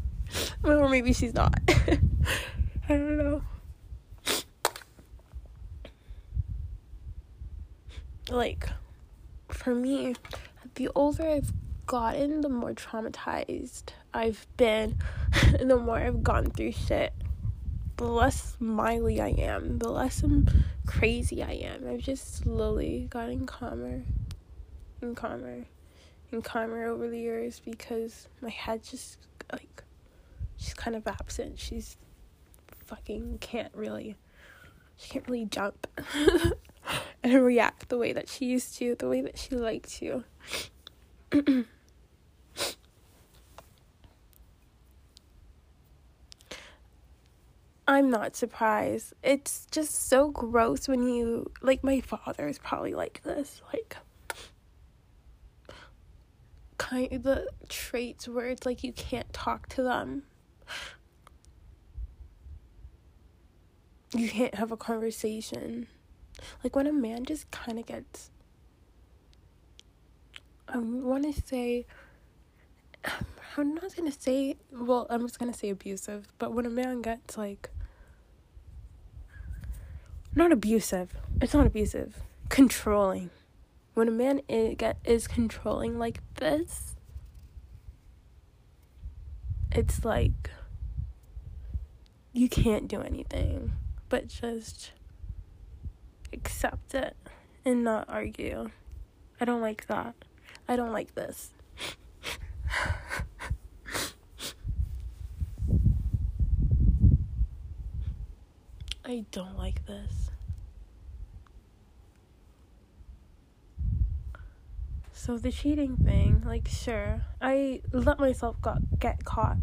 [LAUGHS] or maybe she's not. [LAUGHS] I don't know. Like, for me, the older I've gotten, the more traumatized I've been, and [LAUGHS] the more I've gone through shit. the less smiley I am, the less I'm crazy I am. I've just slowly gotten calmer and calmer and calmer over the years because my head just like she's kind of absent. She's fucking can't really she can't really jump [LAUGHS] and react the way that she used to, the way that she liked to. [CLEARS THROAT] I'm not surprised. It's just so gross when you like my father is probably like this, like kind of the traits where it's like you can't talk to them. You can't have a conversation. Like when a man just kind of gets I want to say I'm not gonna say well I'm just gonna say abusive, but when a man gets like not abusive. It's not abusive. Controlling. When a man is, controlling like this, it's like you can't do anything but just accept it and not argue. I don't like that. I don't like this. [LAUGHS] I don't like this. So the cheating thing, like sure, I let myself got, get caught.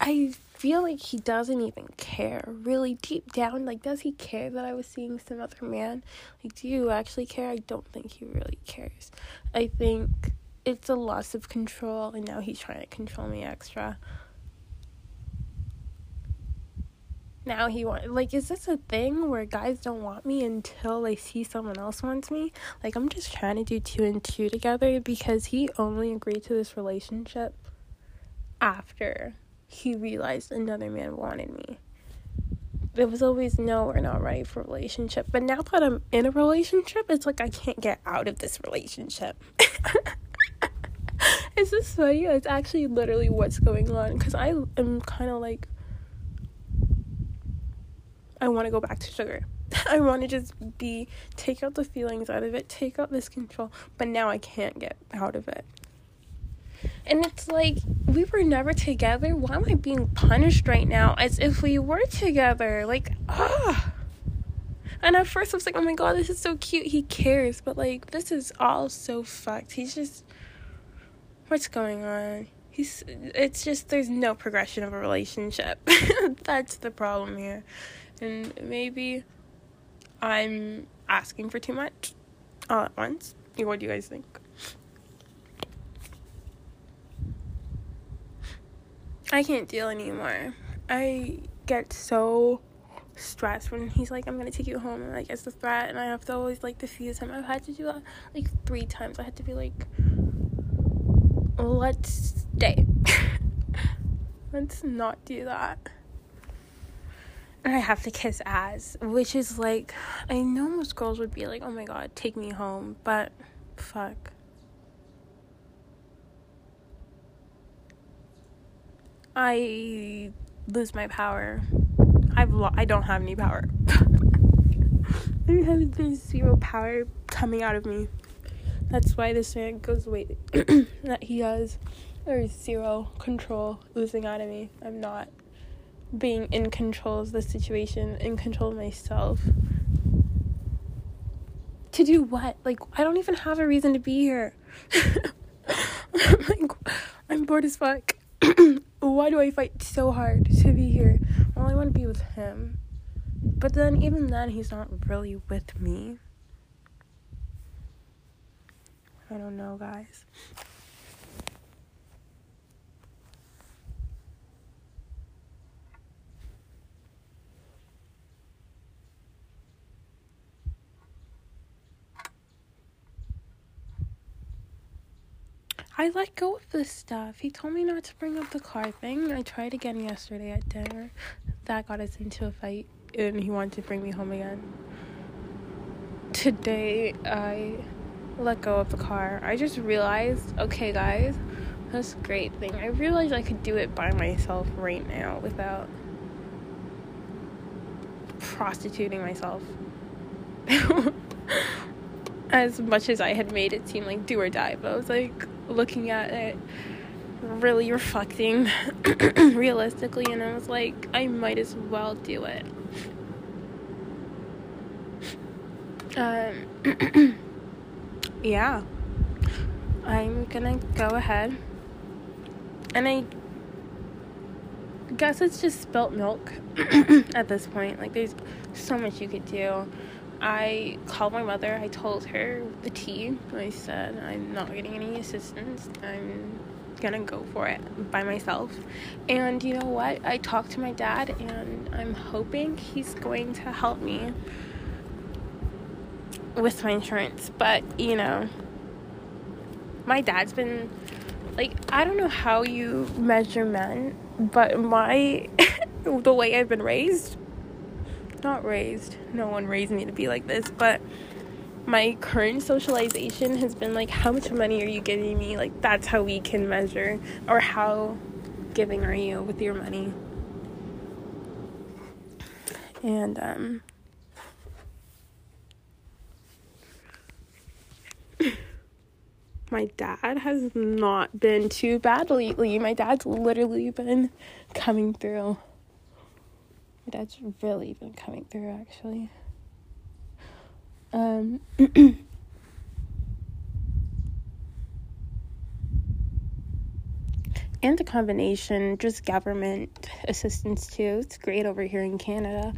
I feel like he doesn't even care. Really deep down, like does he care that I was seeing some other man? Like do you actually care? I don't think he really cares. I think it's a loss of control and now he's trying to control me extra. Now he want like is this a thing where guys don't want me until they see someone else wants me? Like i'm just trying to do two and two together because he only agreed to this relationship after he realized another man wanted me. It was always no we're not ready for relationship. But now that i'm in a relationship it's like i can't get out of this relationship. [LAUGHS] Is this funny it's actually literally what's going on because i am kind of like I want to go back to sugar. [LAUGHS] I want to just be, take out the feelings out of it, take out this control, but now I can't get out of it. And it's like, we were never together. Why am I being punished right now as if we were together? Like, ah. And at first I was like, oh my god, this is so cute. He cares. But like, this is all so fucked. He's just, what's going on? He's, it's just, there's no progression of a relationship. [LAUGHS] That's the problem here and maybe I'm asking for too much all at once. What do you guys think? I can't deal anymore. I get so stressed when he's like, I'm gonna take you home, and like it's a threat, and I have to always like defuse him. I've had to do that like three times. I had to be like, let's stay. [LAUGHS] let's not do that. I have to kiss ass, which is like, I know most girls would be like, oh my god, take me home, but fuck. I lose my power. I've lo- I don't have any power. I have there's zero power coming out of me. That's why this man goes away. [CLEARS THROAT] that he has. There's zero control oozing out of me. I'm not being in control of the situation, in control of myself. To do what? Like, I don't even have a reason to be here. [LAUGHS] Like, I'm bored as fuck. [CLEARS THROAT] Why do I fight so hard to be here? Well, I want to be with him. But then, even then, he's not really with me. I don't know, guys. I let go of this stuff. He told me not to bring up the car thing. I tried again yesterday at dinner. That got us into a fight, and he wanted to bring me home again. Today, I let go of the car. I just realized, okay, guys, That's a great thing. I realized I could do it by myself right now without prostituting myself. [LAUGHS] as much as I had made it seem like do or die, but I was like looking at it really reflecting [CLEARS THROAT] realistically, and I was like, I might as well do it. Um, [CLEARS THROAT] yeah, I'm gonna go ahead, and I guess it's just spilt milk [CLEARS THROAT] at this point. Like, there's so much you could do. I called my mother. I told her the tea. I said, I'm not getting any assistance. I'm gonna go for it by myself. And you know what? I talked to my dad, and I'm hoping he's going to help me with my insurance. But you know, my dad's been like, I don't know how you measure men, but my [LAUGHS] the way I've been raised, not raised, no one raised me to be like this, but my current socialization has been like, how much money are you giving me? Like, that's how we can measure, or how giving are you with your money? And, um, [COUGHS] my dad has not been too bad lately. My dad's literally been coming through. Dad's really been coming through, actually. Um, [CLEARS THROAT] and the combination, just government assistance too. It's great over here in Canada.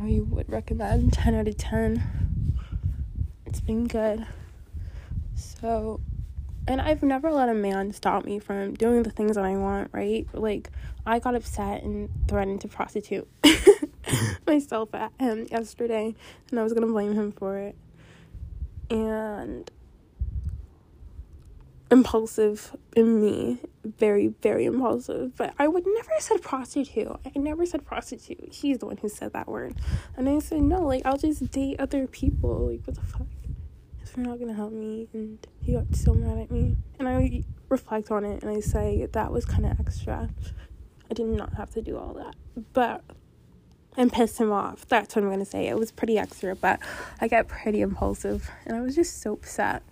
I would recommend 10 out of 10. It's been good. So, and I've never let a man stop me from doing the things that I want, right? Like, I got upset and threatened to prostitute. [LAUGHS] myself at him yesterday and I was gonna blame him for it. And impulsive in me, very, very impulsive. But I would never said prostitute. I never said prostitute. He's the one who said that word. And I said, no, like, I'll just date other people. Like, what the fuck? If you're not gonna help me. And he got so mad at me. And I reflect on it and I say, that was kind of extra. I did not have to do all that. But and piss him off. That's what I'm gonna say. It was pretty extra, but I get pretty impulsive, and I was just so upset.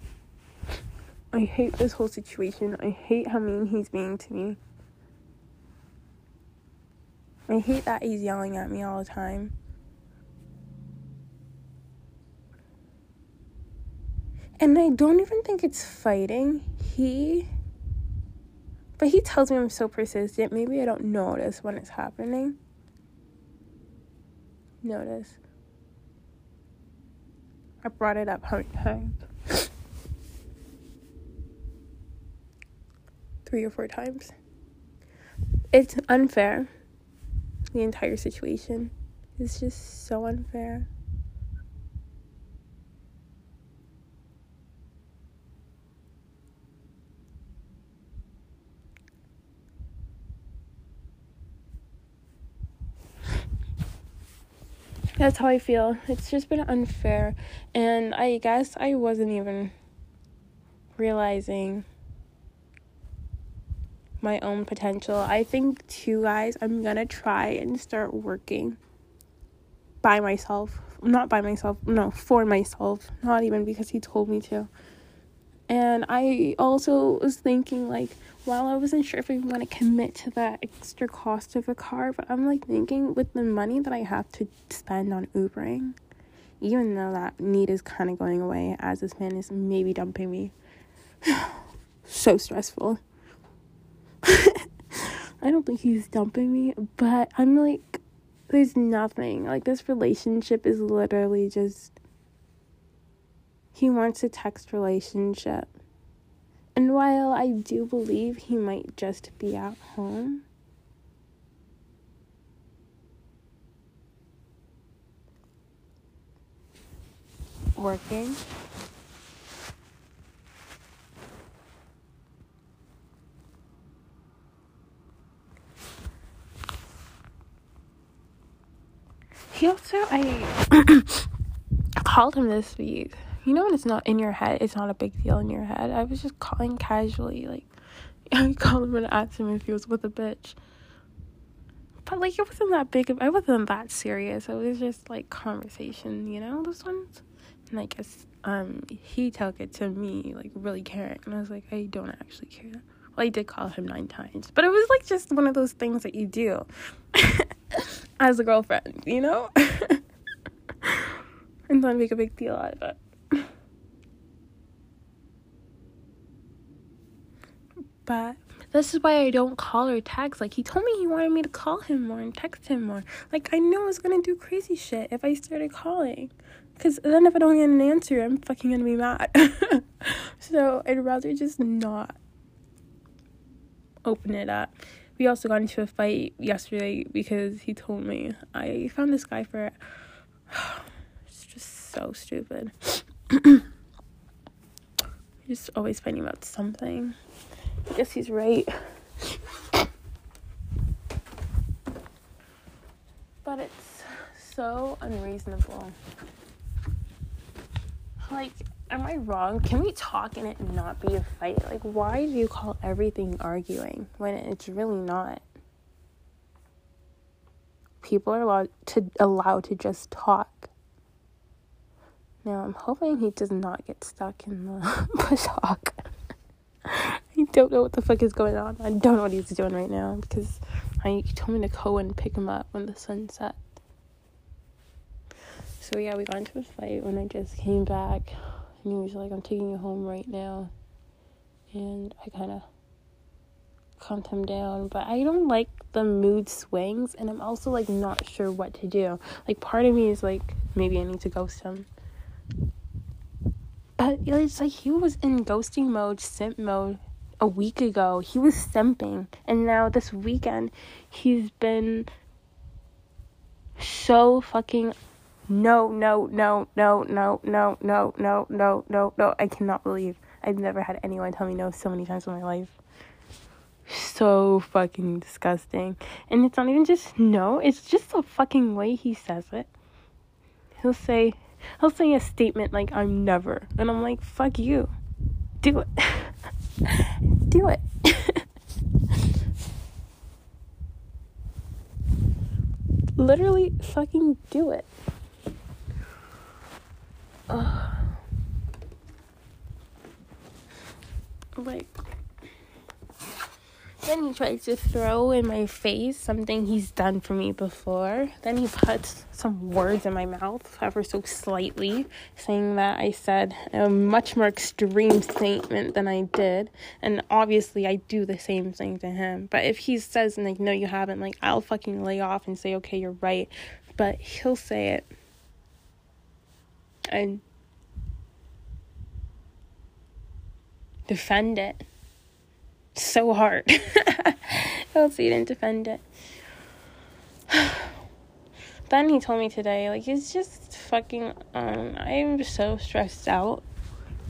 I hate this whole situation. I hate how mean he's being to me. I hate that he's yelling at me all the time. And I don't even think it's fighting. He. But he tells me I'm so persistent. Maybe I don't notice when it's happening notice. I brought it up how many times? Three or four times. It's unfair. The entire situation is just so unfair. That's how I feel. It's just been unfair. And I guess I wasn't even realizing my own potential. I think, too, guys, I'm gonna try and start working by myself. Not by myself, no, for myself. Not even because he told me to. And I also was thinking, like, while I wasn't sure if I want to commit to that extra cost of a car, but I'm like thinking with the money that I have to spend on Ubering, even though that need is kind of going away as this man is maybe dumping me. [SIGHS] so stressful. [LAUGHS] I don't think he's dumping me, but I'm like, there's nothing. Like, this relationship is literally just. He wants a text relationship. And while I do believe he might just be at home, working, he also I [COUGHS] called him this week you know when it's not in your head, it's not a big deal in your head. I was just calling casually, like, [LAUGHS] I called him and asked him if he was with a bitch. But like it wasn't that big of I wasn't that serious. It was just like conversation, you know, those ones. And I guess um he took it to me like really caring and I was like, I don't actually care. Well I did call him nine times. But it was like just one of those things that you do [LAUGHS] as a girlfriend, you know? and then make a big deal out of it. But this is why I don't call or text. Like he told me he wanted me to call him more and text him more. Like I knew I was gonna do crazy shit if I started calling. Cause then if I don't get an answer, I'm fucking gonna be mad. [LAUGHS] so I'd rather just not open it up. We also got into a fight yesterday because he told me I found this guy for [SIGHS] it's just so stupid. [CLEARS THROAT] just always fighting about something. I guess he's right. But it's so unreasonable. Like, am I wrong? Can we talk and it not be a fight? Like, why do you call everything arguing when it's really not? People are allowed to allowed to just talk. Now I'm hoping he does not get stuck in the [LAUGHS] bush hog. [LAUGHS] I don't know what the fuck is going on. I don't know what he's doing right now because I, he told me to go and pick him up when the sun set. So yeah, we got into a fight when I just came back, and he was like, "I'm taking you home right now," and I kind of calmed him down. But I don't like the mood swings, and I'm also like not sure what to do. Like part of me is like, maybe I need to ghost him. But it's like he was in ghosting mode, simp mode a week ago. He was simping. And now this weekend, he's been so fucking no, no, no, no, no, no, no, no, no, no, no. I cannot believe I've never had anyone tell me no so many times in my life. So fucking disgusting. And it's not even just no, it's just the fucking way he says it. He'll say, he'll say a statement like, I'm never. And I'm like, fuck you. Do it. [LAUGHS] Do it. [LAUGHS] Literally fucking do it. Ugh. Like, then he tries to throw in my face something he's done for me before. Then he puts some words in my mouth, ever so slightly, saying that I said a much more extreme statement than I did. And obviously, I do the same thing to him. But if he says, like, no, you haven't, like, I'll fucking lay off and say, okay, you're right. But he'll say it. And defend it so hard. [LAUGHS] I'll see didn't defend it. [SIGHS] then he told me today, like, it's just fucking, um, I'm so stressed out.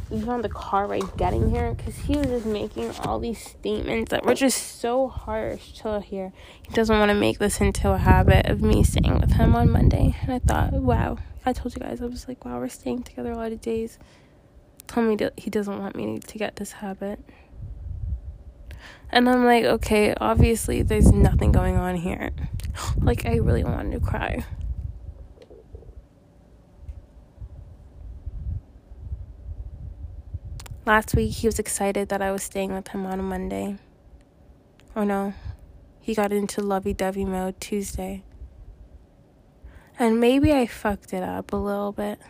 Even on the car ride getting here, because he was just making all these statements that were just so harsh to hear. He doesn't want to make this into a habit of me staying with him on Monday. And I thought, wow. I told you guys, I was like, wow, we're staying together a lot of days. Told me that he doesn't want me to get this habit. And I'm like, okay, obviously there's nothing going on here. [GASPS] Like, I really wanted to cry. Last week, he was excited that I was staying with him on a Monday. Or no, he got into lovey dovey mode Tuesday. And maybe I fucked it up a little bit.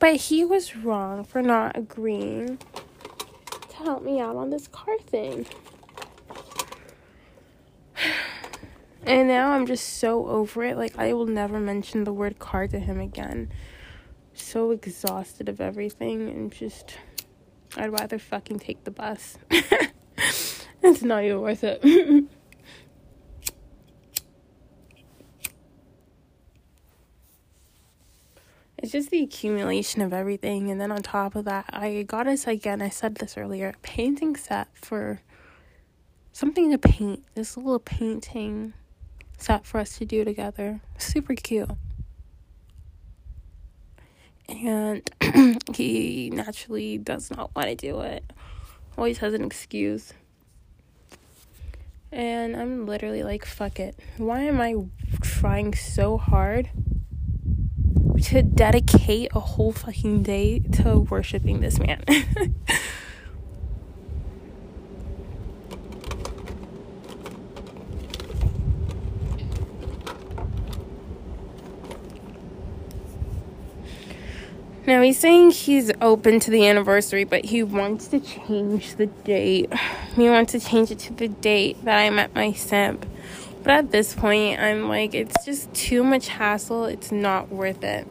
But he was wrong for not agreeing to help me out on this car thing. [SIGHS] And now I'm just so over it. Like, I will never mention the word car to him again. So exhausted of everything and just. I'd rather fucking take the bus. [LAUGHS] it's not even worth it. [LAUGHS] it's just the accumulation of everything and then on top of that i got us again i said this earlier painting set for something to paint this little painting set for us to do together. Super cute. And [CLEARS THROAT] he naturally does not want to do it. Always has an excuse. And I'm literally like, fuck it. Why am I trying so hard to dedicate a whole fucking day to worshiping this man? [LAUGHS] Now he's saying he's open to the anniversary, but he wants to change the date. [SIGHS] He wants to change it to the date that I met my simp. But at this point, I'm like, it's just too much hassle. It's not worth it.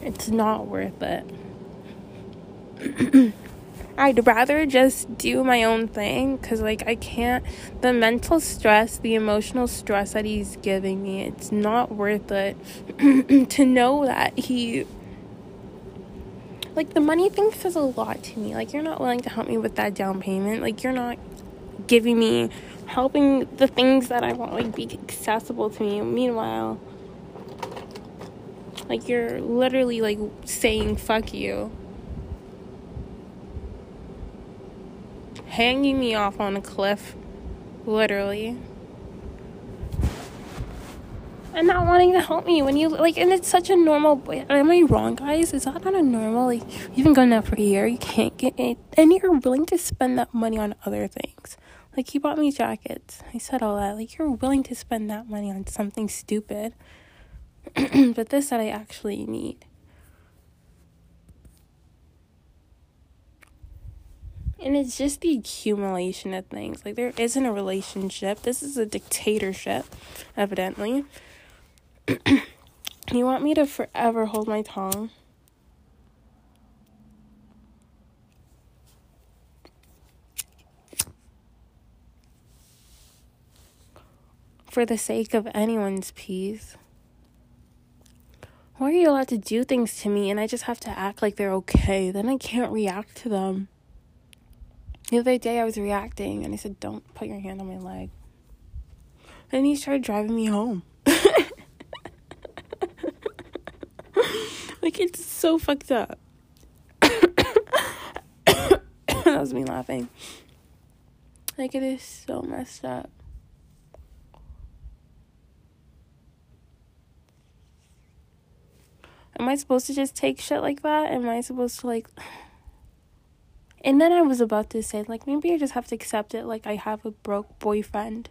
It's not worth it. [CLEARS THROAT] I'd rather just do my own thing because, like, I can't. The mental stress, the emotional stress that he's giving me, it's not worth it [CLEARS THROAT] to know that he. Like, the money thing says a lot to me. Like, you're not willing to help me with that down payment. Like, you're not giving me, helping the things that I want, like, be accessible to me. Meanwhile, like, you're literally, like, saying fuck you. Hanging me off on a cliff, literally. And not wanting to help me when you like, and it's such a normal. Am I wrong, guys? Is that not a normal? Like, you've been going out for a year, you can't get it, and you're willing to spend that money on other things. Like, he bought me jackets. I said all that. Like, you're willing to spend that money on something stupid, [CLEARS THROAT] but this that I actually need. And it's just the accumulation of things. Like, there isn't a relationship. This is a dictatorship, evidently. [CLEARS THROAT] you want me to forever hold my tongue? For the sake of anyone's peace. Why are you allowed to do things to me and I just have to act like they're okay? Then I can't react to them. The other day I was reacting and I said, Don't put your hand on my leg. And he started driving me home. [LAUGHS] like, it's so fucked up. [COUGHS] that was me laughing. Like, it is so messed up. Am I supposed to just take shit like that? Am I supposed to, like. And then I was about to say, like, maybe I just have to accept it, like, I have a broke boyfriend.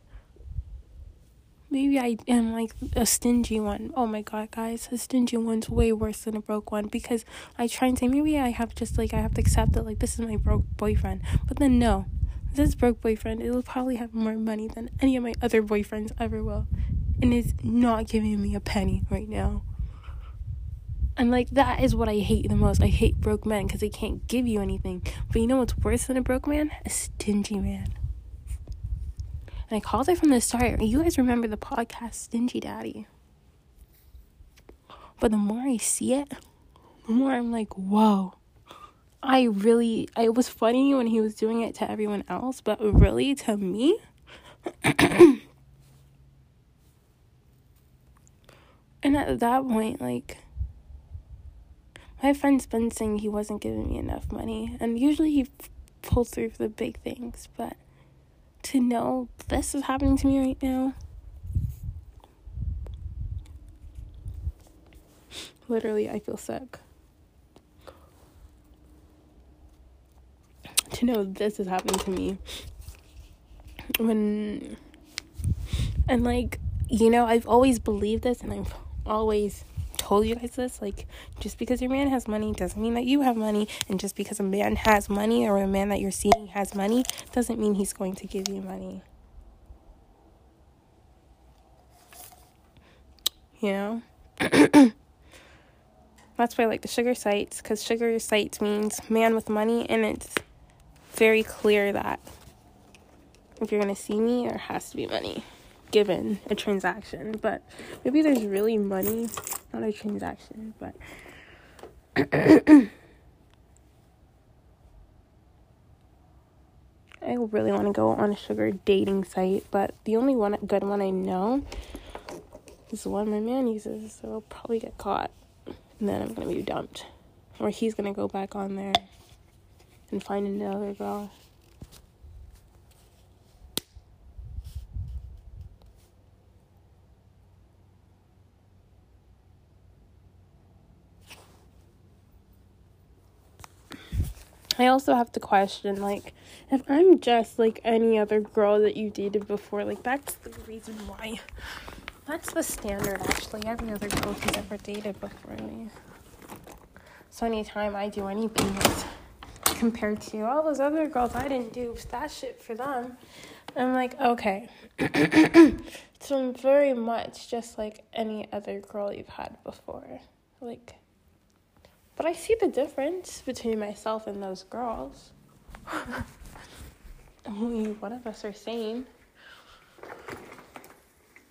Maybe I am like a stingy one. Oh my god, guys, a stingy one's way worse than a broke one because I try and say maybe I have just like I have to accept that like this is my broke boyfriend. But then no. This broke boyfriend, it will probably have more money than any of my other boyfriends ever will. And is not giving me a penny right now. And like that is what I hate the most. I hate broke men because they can't give you anything. But you know what's worse than a broke man? A stingy man. And I called it from the start. You guys remember the podcast Stingy Daddy. But the more I see it, the more I'm like, whoa. I really, it was funny when he was doing it to everyone else, but really to me, [CLEARS THROAT] and at that point, like, my friend's been saying he wasn't giving me enough money, and usually he pulls through for the big things, but to know this is happening to me right now. Literally, I feel sick. To know this is happening to me. When. And, like, you know, I've always believed this, and I've always told you guys this. Like, just because your man has money doesn't mean that you have money. And just because a man has money or a man that you're seeing has money doesn't mean he's going to give you money. You [COUGHS] know? That's why I like the sugar sites, because sugar sites means man with money, and it's very clear that if you're gonna see me, there has to be money. given a transaction, but maybe there's really money, not a transaction, but. [CLEARS THROAT] I really want to go on a sugar dating site, but the only one good one I know is the one my man uses, so I'll probably get caught. And then I'm gonna be dumped. Or he's gonna go back on there and find another girl. I also have to question, like, if I'm just like any other girl that you dated before, like, that's the reason why. That's the standard, actually. Every other girl who's ever dated before me. So, anytime I do anything that's compared to all those other girls, I didn't do that shit for them. I'm like, okay. [COUGHS] so, I'm very much just like any other girl you've had before. Like, but I see the difference between myself and those girls. [LAUGHS] Only one of us are sane.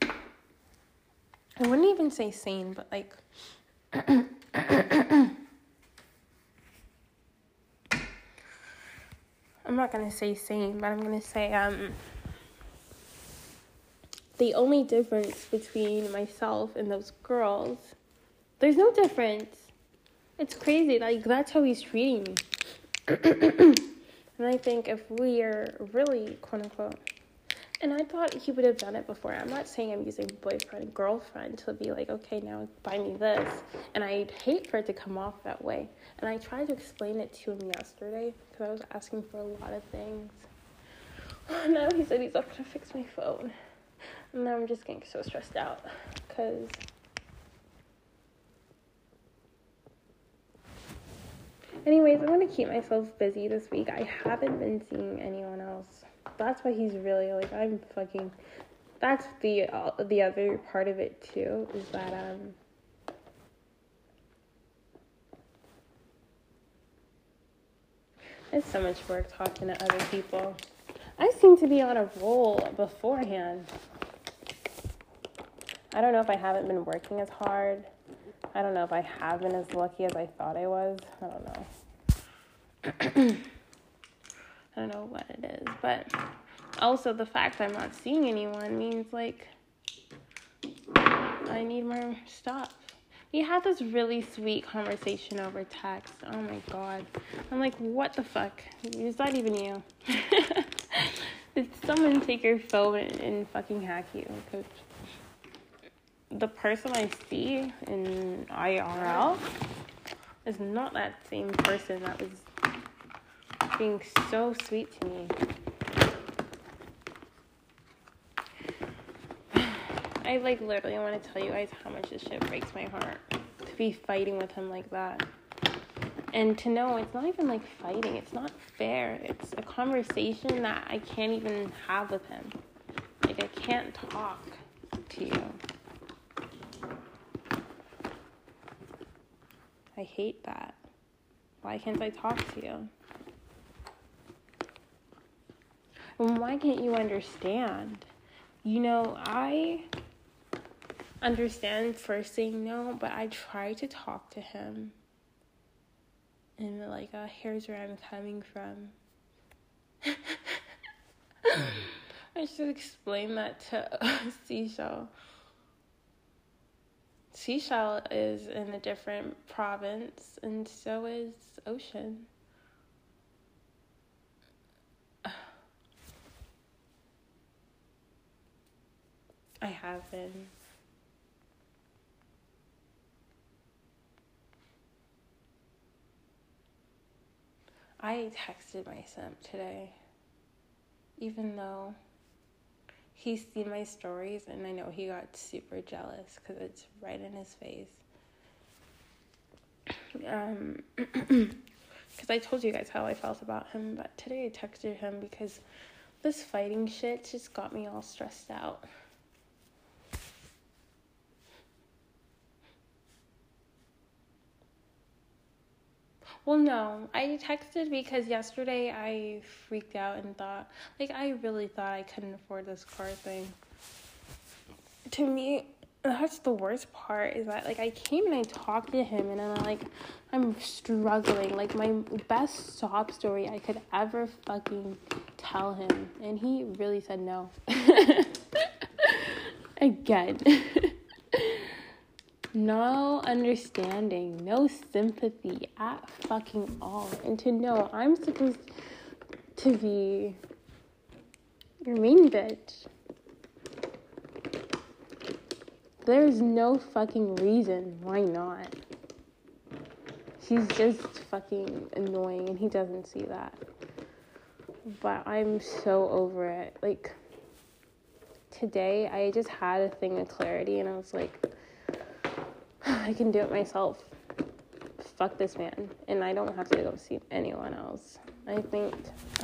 I wouldn't even say sane, but like. [COUGHS] I'm not gonna say sane, but I'm gonna say um. The only difference between myself and those girls, there's no difference it's crazy. Like that's how he's treating me. and I think if we are really quote unquote and I thought he would have done it before. I'm not saying I'm using boyfriend, girlfriend to be like, okay, now buy me this. And I'd hate for it to come off that way. And I tried to explain it to him yesterday because I was asking for a lot of things. [SIGHS] now he said he's not going to fix my phone. And now I'm just getting so stressed out because Anyways, I'm gonna keep myself busy this week. I haven't been seeing anyone else. That's why he's really like I'm fucking. That's the uh, the other part of it too is that um. It's so much work talking to other people. I seem to be on a roll beforehand. I don't know if I haven't been working as hard. I don't know if I have been as lucky as I thought I was. I don't know. [COUGHS] I don't know what it is, but also the fact I'm not seeing anyone means like I need more stuff. We had this really sweet conversation over text. Oh my god. I'm like, what the fuck? Is that even you? [LAUGHS] Did someone take your phone and, and fucking hack you? Coach? The person I see in IRL is not that same person that was being so sweet to me. [SIGHS] I like literally want to tell you guys how much this shit breaks my heart to be fighting with him like that. And to know it's not even like fighting, it's not fair. It's a conversation that I can't even have with him. Like, I can't talk to you. I hate that. Why can't I talk to you? why can't you understand? You know, I understand first saying no, but I try to talk to him. And like, uh, here's where I'm coming from. [LAUGHS] I should explain that to [LAUGHS] Seashell. Seashell is in a different province, and so is Ocean. [SIGHS] I have been. I texted my simp today, even though he's seen my stories and I know he got super jealous because it's right in his face. Um, [CLEARS THROAT] because I told you guys how I felt about him, but today I texted him because this fighting shit just got me all stressed out. Well, no, I texted because yesterday I freaked out and thought, like, I really thought I couldn't afford this car thing. to me, that's the worst part is that like I came and I talked to him and I'm like I'm struggling. Like my best sob story I could ever fucking tell him. And he really said no. [LAUGHS] Again [LAUGHS] no understanding no sympathy at fucking all and to know I'm supposed to be your main bitch There's no fucking reason why not. He's just fucking annoying and he doesn't see that. But I'm so over it. Like, today I just had a thing of clarity and I was like, [SIGHS] I can do it myself. Fuck this man. And I don't have to go see anyone else. I think.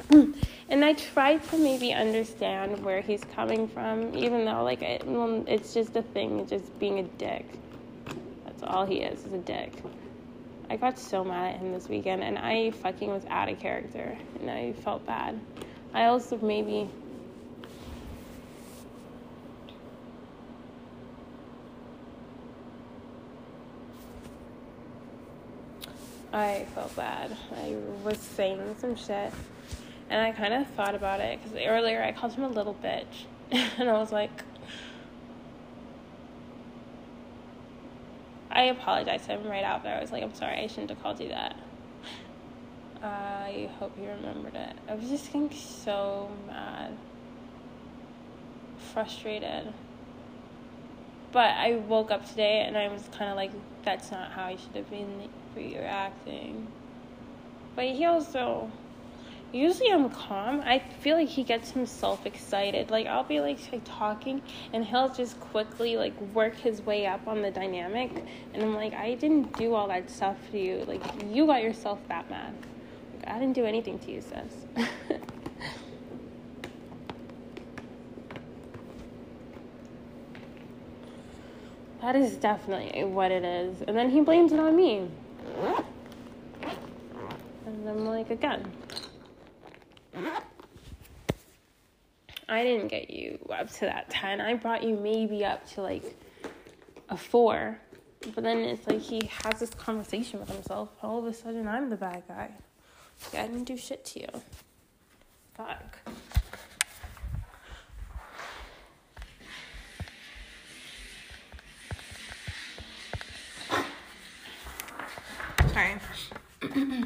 [CLEARS THROAT] and I try to maybe understand where he's coming from, even though, like, it, it's just a thing, just being a dick. That's all he is, is a dick. I got so mad at him this weekend, and I fucking was out of character, and I felt bad. I also maybe. I felt bad. I was saying some shit and I kind of thought about it because earlier I called him a little bitch. [LAUGHS] and I was like, I apologized to him right after. I was like, I'm sorry, I shouldn't have called you that. I hope he remembered it. I was just getting so mad, frustrated. But I woke up today and I was kind of like, that's not how I should have been reacting. But he also usually I'm calm. I feel like he gets himself excited. Like I'll be like, like talking and he'll just quickly like work his way up on the dynamic and I'm like, I didn't do all that stuff to you. Like you got yourself that mad. Like, I didn't do anything to you, sis. [LAUGHS] that is definitely what it is. And then he blames it on me. And I'm like, again, I didn't get you up to that 10. I brought you maybe up to like a 4. But then it's like he has this conversation with himself. All of a sudden, I'm the bad guy. Like, I didn't do shit to you. Fuck. Sorry. [CLEARS THROAT]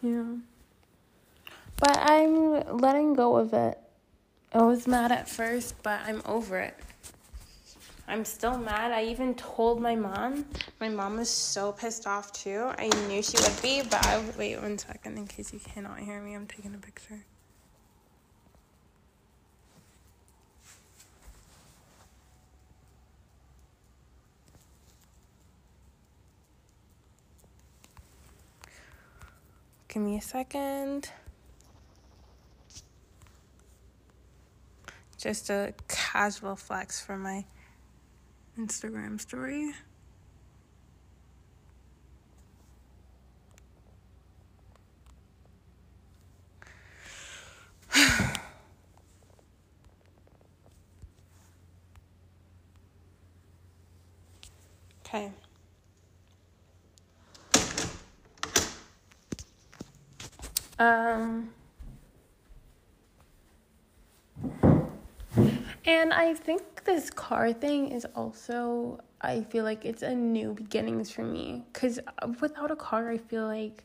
Yeah. But I'm letting go of it. I was mad at first, but I'm over it. I'm still mad. I even told my mom. My mom was so pissed off too. I knew she would be, but I wait one second in case you cannot hear me. I'm taking a picture. Give me a second. Just a casual flex for my Instagram story. okay. Um, and I think this car thing is also, I feel like it's a new beginnings for me. Because uh, without a car, I feel like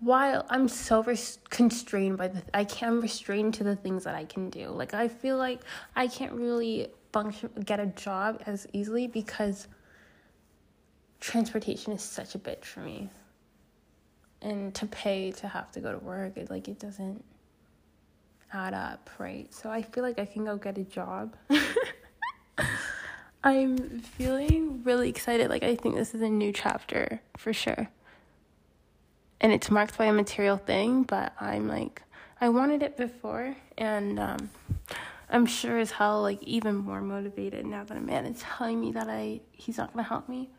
while I'm so res- constrained by the, th- I can't restrain to the things that I can do. Like I feel like I can't really function, get a job as easily because transportation is such a bitch for me and to pay to have to go to work it like it doesn't add up right so i feel like i can go get a job [LAUGHS] i'm feeling really excited like i think this is a new chapter for sure and it's marked by a material thing but i'm like I wanted it before, and um, I'm sure as hell like even more motivated now that a man is telling me that I he's not gonna help me.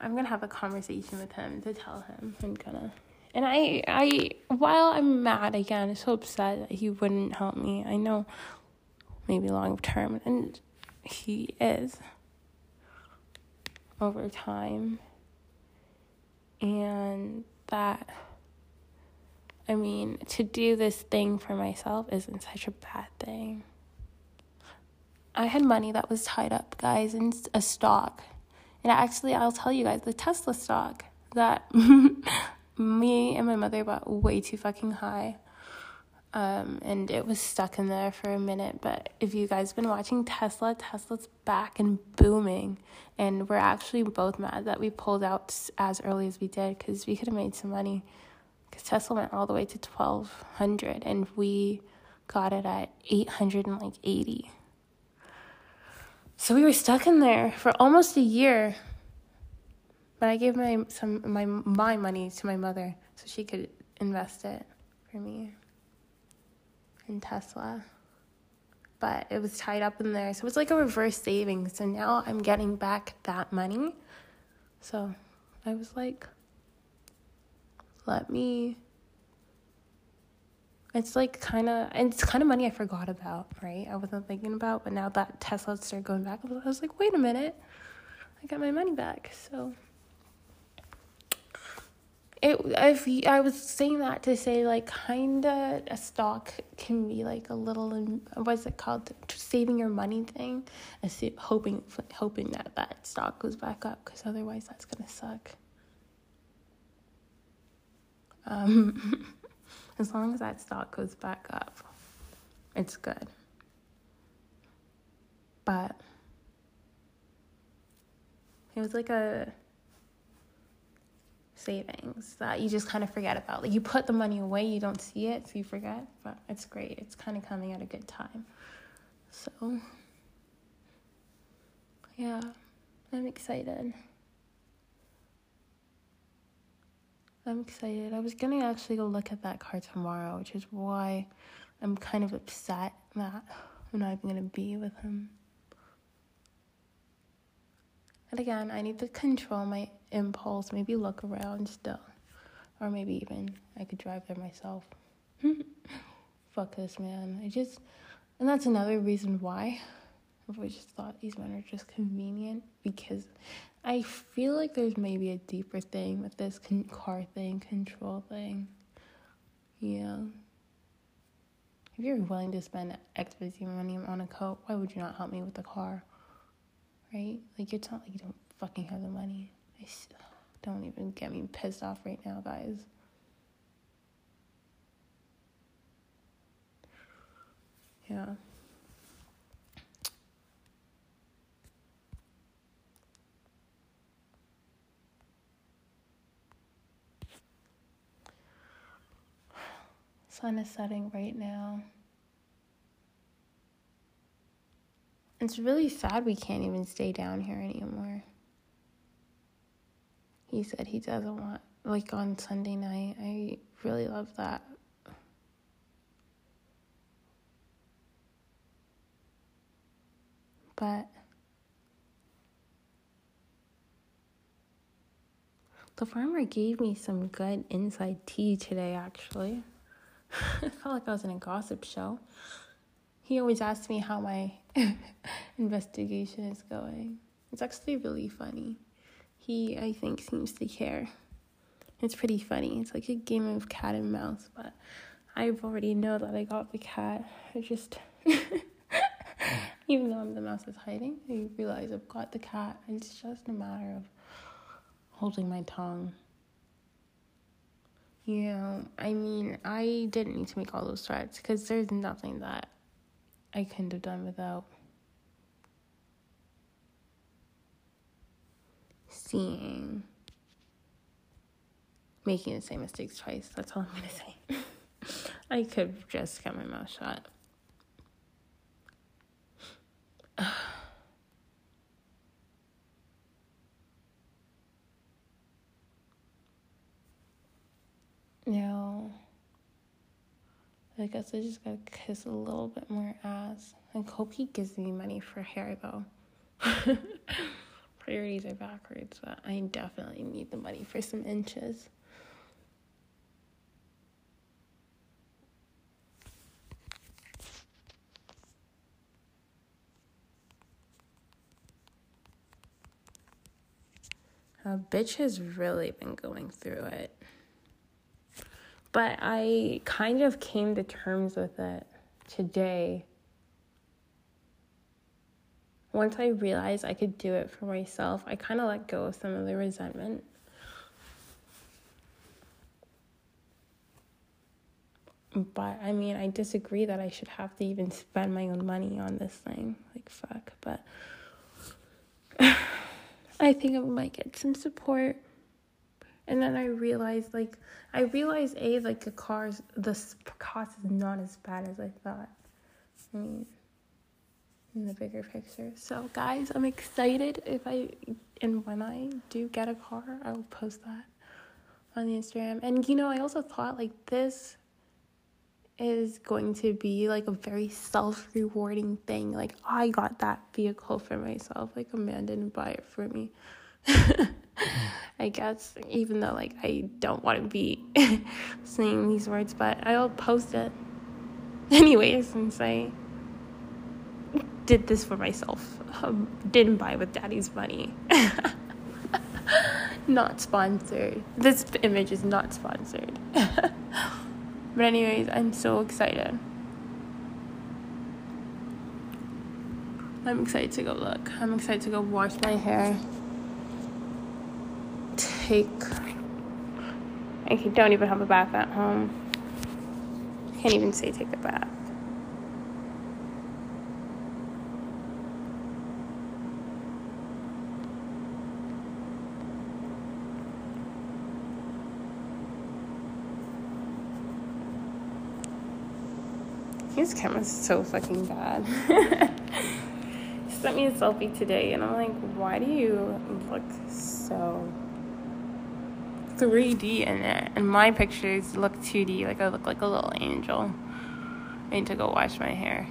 I'm gonna have a conversation with him to tell him I'm gonna. And I, I, while I'm mad again, so upset that he wouldn't help me. I know, maybe long term, and he is over time, and that. I mean, to do this thing for myself isn't such a bad thing. I had money that was tied up, guys, in a stock. And actually, I'll tell you guys the Tesla stock that [LAUGHS] me and my mother bought way too fucking high. Um, and it was stuck in there for a minute. But if you guys been watching Tesla, Tesla's back and booming. And we're actually both mad that we pulled out as early as we did because we could have made some money. Because Tesla went all the way to 1200 and we got it at 880. So we were stuck in there for almost a year. But I gave my some my my money to my mother so she could invest it for me in Tesla. But it was tied up in there. So it was like a reverse savings. So now I'm getting back that money. So I was like, let me it's like kind of it's kind of money I forgot about, right? I wasn't thinking about, but now that Tesla started going back, I was like, wait a minute, I got my money back. So it if I was saying that to say like kind of a stock can be like a little what's it called saving your money thing, hoping hoping that that stock goes back up because otherwise that's gonna suck. Um. [LAUGHS] As long as that stock goes back up, it's good. But it was like a savings that you just kind of forget about. Like you put the money away, you don't see it, so you forget. But it's great. It's kind of coming at a good time. So, yeah, I'm excited. I'm excited. I was gonna actually go look at that car tomorrow, which is why I'm kind of upset that I'm not even gonna be with him. And again, I need to control my impulse, maybe look around still. Or maybe even I could drive there myself. [LAUGHS] Fuck this man. I just and that's another reason why always just thought these men are just convenient because I feel like there's maybe a deeper thing with this con- car thing, control thing. Yeah. If you're willing to spend busy money on a coat, why would you not help me with the car? Right? Like, it's not like you don't fucking have the money. I don't even get me pissed off right now, guys. Yeah. sun is setting right now. It's really sad we can't even stay down here anymore. He said he doesn't want, like on Sunday night. I really love that. But the farmer gave me some good inside tea today, actually. [LAUGHS] I felt like I was in a gossip show. He always asks me how my [LAUGHS] investigation is going. It's actually really funny. He, I think, seems to care. It's pretty funny. It's like a game of cat and mouse, but I already know that I got the cat. I just, [LAUGHS] even though I'm the mouse that's hiding, I realize I've got the cat. It's just a matter of holding my tongue. You know, I mean, I didn't need to make all those threats because there's nothing that I couldn't have done without seeing, making the same mistakes twice. That's all I'm gonna say. [LAUGHS] I could just kept my mouth shut. [SIGHS] No. I guess I just gotta kiss a little bit more ass. I hope he gives me money for hair though. [LAUGHS] Priorities are backwards, but I definitely need the money for some inches. A bitch has really been going through it. But I kind of came to terms with it today. Once I realized I could do it for myself, I kind of let go of some of the resentment. But I mean, I disagree that I should have to even spend my own money on this thing. Like, fuck. But [SIGHS] I think I might get some support. And then I realized, like, I realized a like a car's the cost is not as bad as I thought. I mean, in the bigger picture. So, guys, I'm excited if I and when I do get a car, I'll post that on the Instagram. And you know, I also thought like this is going to be like a very self rewarding thing. Like, I got that vehicle for myself. Like, a man didn't buy it for me. [LAUGHS] I guess, even though like I don't want to be [LAUGHS] saying these words, but I'll post it [LAUGHS] anyways since I did this for myself. Um, didn't buy with daddy's money. [LAUGHS] not sponsored. This image is not sponsored. [LAUGHS] But, anyways, I'm so excited. I'm excited to go look. I'm excited to go wash my hair. Take. I don't even have a bath at home. Can't even say take a bath. His camera's so fucking bad. [LAUGHS] he sent me a selfie today, and I'm like, why do you look so 3D in it? And my pictures look 2D, like I look like a little angel. I need to go wash my hair.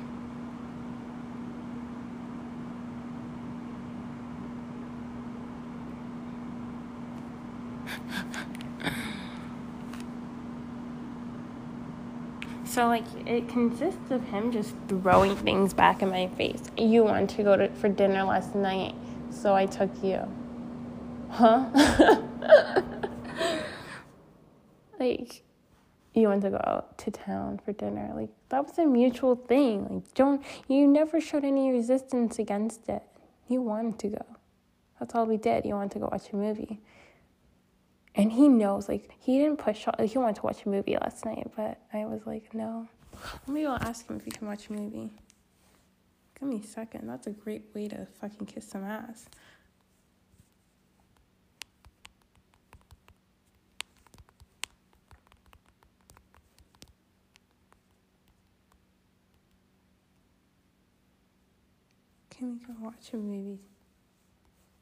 So like it consists of him just throwing things back in my face. You want to go to for dinner last night, so I took you. Huh? [LAUGHS] like you want to go out to town for dinner. Like that was a mutual thing. Like don't you never showed any resistance against it. You wanted to go. That's all we did. You wanted to go watch a movie and he knows like he didn't push he wanted to watch a movie last night but i was like no. Maybe i'll ask him if he can watch a movie. Give me a second. That's a great way to fucking kiss some ass. Can we go watch a movie?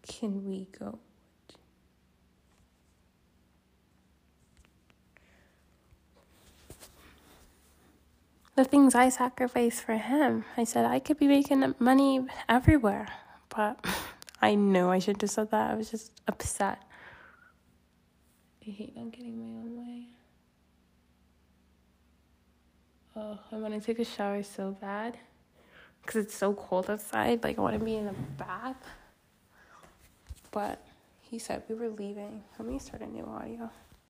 Can we go the things I sacrificed for him. I said I could be making money everywhere, but [LAUGHS] I know I should have said that. I was just upset. I hate not getting my own way. Oh, I want to take a shower so bad because it's so cold outside. Like, I want to be in a bath. But he said we were leaving. Let me start a new audio.